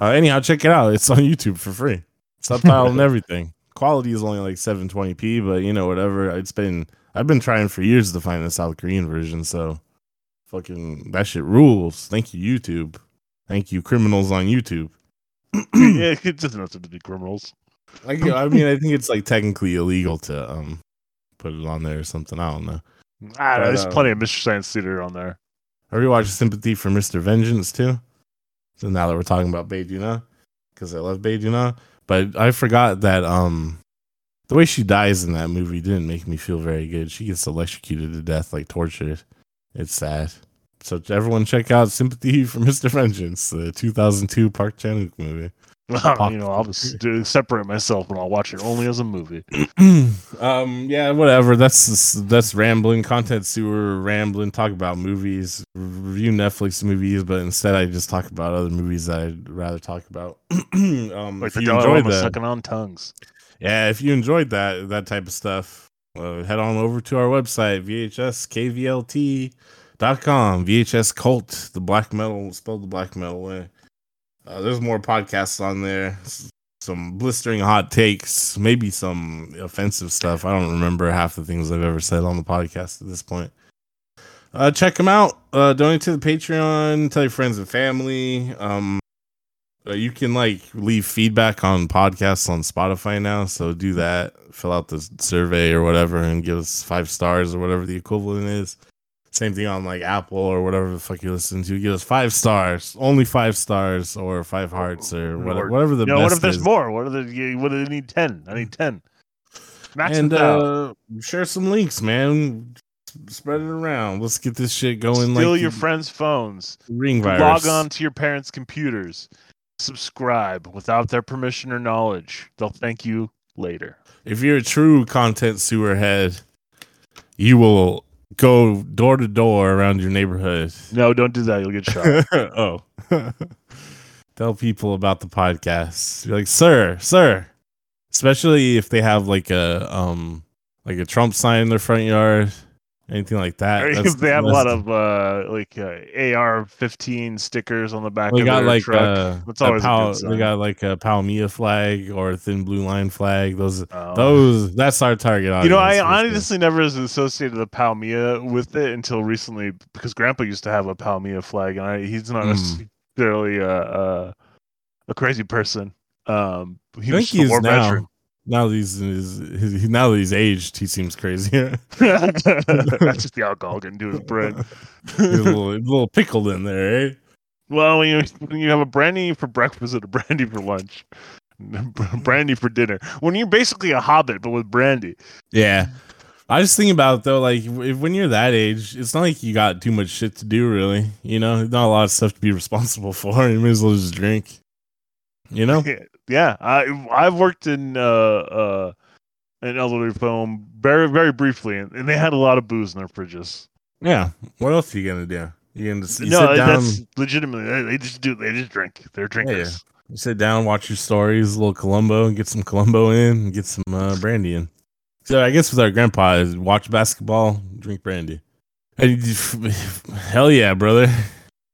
Uh, anyhow, check it out. It's on YouTube for free, subtitle and everything. Quality is only like 720p, but you know whatever. It's been I've been trying for years to find the South Korean version, so fucking that shit rules. Thank you, YouTube. Thank you, criminals on YouTube. yeah, it doesn't have to be criminals. Like, I mean, I think it's like technically illegal to um put it on there or something. I don't know. Ah, But, there's um, plenty of Mystery Science Theater on there. I rewatched Sympathy for Mr. Vengeance too. So now that we're talking about Bae Doona, because I love Bae Doona, but I forgot that um the way she dies in that movie didn't make me feel very good. She gets electrocuted to death, like tortured. It's sad. So everyone check out Sympathy for Mr. Vengeance, the 2002 Park Chan-wook movie. You know, I'll just do, separate myself and I'll watch it only as a movie. um yeah whatever. That's that's rambling content. Sewer rambling talk about movies review netflix movies but instead i just talk about other movies that i'd rather talk about. Um Like if you enjoyed that. sucking on tongues. yeah if you enjoyed that that type of stuff uh, head on over to our website vhskvlt.com vhs cult the black metal spelled the black metal way uh, there's more podcasts on there some blistering hot takes, maybe some offensive stuff. I don't remember half the things I've ever said on the podcast at this point. Uh, check them out. Uh, donate to the Patreon. Tell your friends and family. Um, uh, you can like leave feedback on podcasts on Spotify now, so do that. Fill out the survey or whatever, and give us five stars or whatever the equivalent is. Same thing on like Apple or whatever the fuck you listen to. Give us five stars, only five stars, or five hearts, or whatever, whatever the You know, best what if there's is. more? What are the? What do they need? Ten. I need ten. Max and uh, share some links, man. Spread it around. Let's get this shit going. Steal like your friends' phones. ring virus. Log on to your parents' computers. Subscribe without their permission or knowledge. They'll thank you later. If you're a true content sewer head, you will go door to door around your neighborhood. No, don't do that. You'll get shot. oh. Tell people about the podcast. You're like, sir, sir. Especially if they have like a um like a Trump sign in their front yard, anything like that. That's- they have a lot of uh, like uh, AR-15 stickers on the back we of got their like truck. uh, always Pal- good we got like a POW/MIA flag or a thin blue line flag. Those Oh. those that's our target audience. You know, I honestly never associated the POW/MIA with it until recently because Grandpa used to have a POW/MIA flag, and I, he's not Mm. necessarily a, a a crazy person. Um, he I was think just a is war now. veteran. Now that he's, his, his, now that he's aged, he seems crazy. That's just the alcohol getting to his brain. a little, a little pickled in there, eh? well, when you when you have a brandy for breakfast and a brandy for lunch, brandy for dinner, when you're basically a hobbit but with brandy. Yeah. I just think about it though, like if, when you're that age, it's not like you got too much shit to do, really. You know, not a lot of stuff to be responsible for. You may as well just drink. You know, yeah, I I've worked in uh uh an elderly home very very briefly, and, and they had a lot of booze in their fridges. yeah. What else are you gonna do? You gonna you no, sit down, that's legitimately they, just do they just drink. They're drinkers. you sit down, watch your stories, a little Columbo, and get some Columbo in, and get some uh, brandy in. So I guess with our grandpa, is watch basketball, drink brandy. Hell yeah, brother.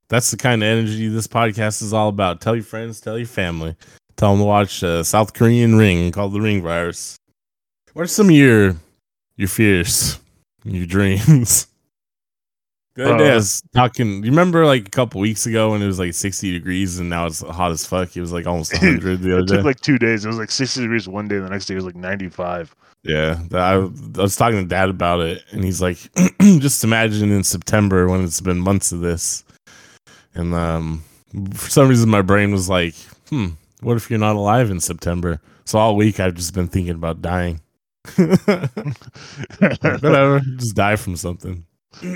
That's the kind of energy this podcast is all about. Tell your friends, tell your family, tell them to watch a South Korean Ring called the Ring Virus. What are some of your your fears, your dreams? Good other day I Uh, was talking. You remember like a couple weeks ago when it was like sixty degrees and now it's hot as fuck. It was like almost hundred the other It day. took like two days. It was like sixty degrees one day, and the next day it was like ninety five. Yeah, I, I was talking to dad about it, and he's like, just imagine in September when it's been months of this, and um, for some reason my brain was like, hmm, what if you're not alive in September? So all week I've just been thinking about dying. Whatever, just die from something.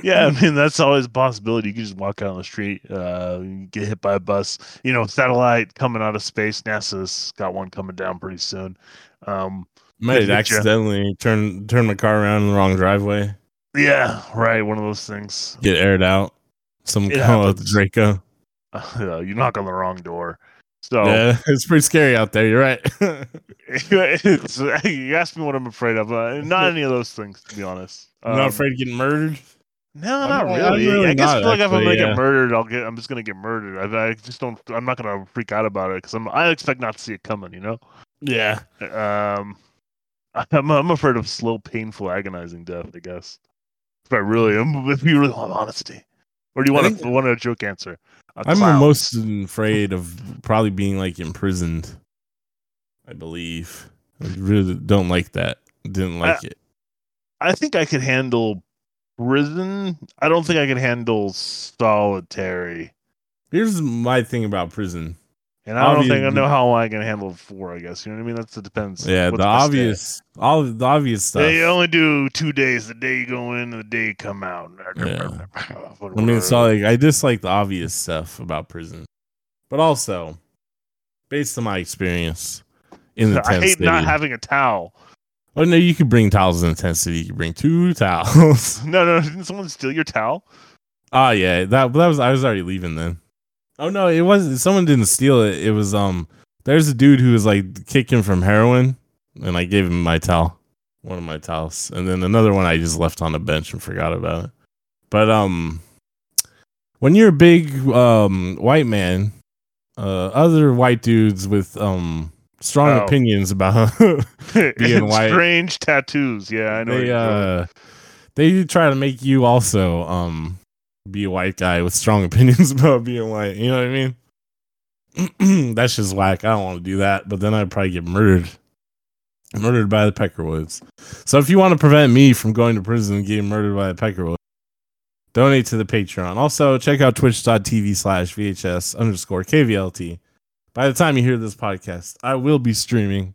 yeah, I mean that's always a possibility. You can just walk out on the street, uh, get hit by a bus. You know, satellite coming out of space. NASA's got one coming down pretty soon. Um, Might accidentally turn turn my car around in the wrong driveway, yeah, right. One of those things. get aired out. It come out with. Draco. Uh, you knock on the wrong door. So Yeah, it's pretty scary out there. You're right. you asked me what I'm afraid of. Uh, not any of those things, to be honest. I'm not Um, afraid of getting murdered. No, I'm not I'm really. really I guess I not, feel like if I'm gonna yeah. get murdered, I'll get. I'm just gonna get murdered. I, I just don't. I'm not gonna freak out about it because I'm. I expect not to see it coming. You know. Yeah. Um, I'm. I'm afraid of slow, painful, agonizing death. I guess. If I really, am, if you really want honesty, or do you want to want a joke answer? I'm clown. most afraid of probably being like imprisoned. I believe. I really don't like that. Didn't like it. I think I could handle prison. I don't think I could handle solitary. Here's my thing about prison. And I don't think I know how I can handle four. I guess you know what I mean. That's it depends. Yeah, the obvious, all the obvious stuff. They only do two days: the day you go in and the day you come out. Yeah. I mean, it's all like I dislike the obvious stuff about prison, but also based on my experience in the I hate city. not having a towel. oh no, you could bring towels in the tent city. You could bring two towels. No, no, didn't someone steal your towel? Oh yeah, that that was I was already leaving then. Oh no, it wasn't. someone didn't steal it. It was um there's a dude who was like kicking from heroin and I gave him my towel. One of my towels. And then another one I just left on a bench and forgot about it. But um when you're a big um white man, uh other white dudes with um strong Oh. opinions about Being white. Strange tattoos. Yeah, I know. they uh they try to make you also um be a white guy with strong opinions about being white. You know what I mean? That's just whack. I don't want to do that. But then I'd probably get murdered. Murdered by the Peckerwoods. So if you want to prevent me from going to prison and getting murdered by the Peckerwoods, donate to the Patreon. Also, check out twitch.tv slash VHS underscore KVLT. By the time you hear this podcast, I will be streaming.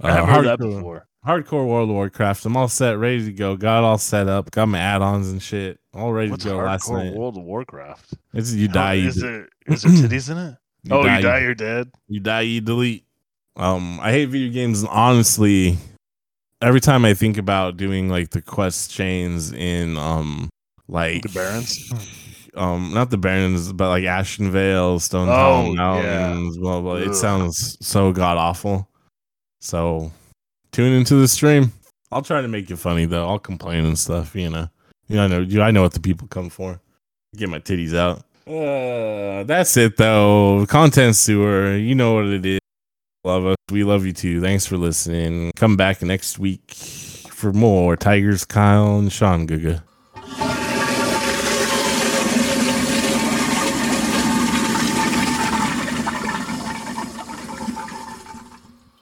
I have uh, heard that before. Hardcore World of Warcraft. I'm all set, ready to go. Got all set up. Got my add-ons and shit. All ready What's to go last hardcore night. World of Warcraft? It's you How- die, Is there is there titties in it? you oh, die, you die, you're dead. you die, you delete. Um, I hate video games. and Honestly, every time I think about doing like the quest chains in um, like The Barrens? um, not the Barrens, but like Ashenvale, Stone Oh, Town Mountains, blah blah. It sounds so god awful. So, tune into the stream. I'll try to make it funny though. I'll complain and stuff. You know, you know, I know, you- I know what the people come for. Get my titties out. Uh, that's it though. Content sewer. You know what it is. Love us. We love you too. Thanks for listening. Come back next week for more Tigers, Kyle, and Sean Guga.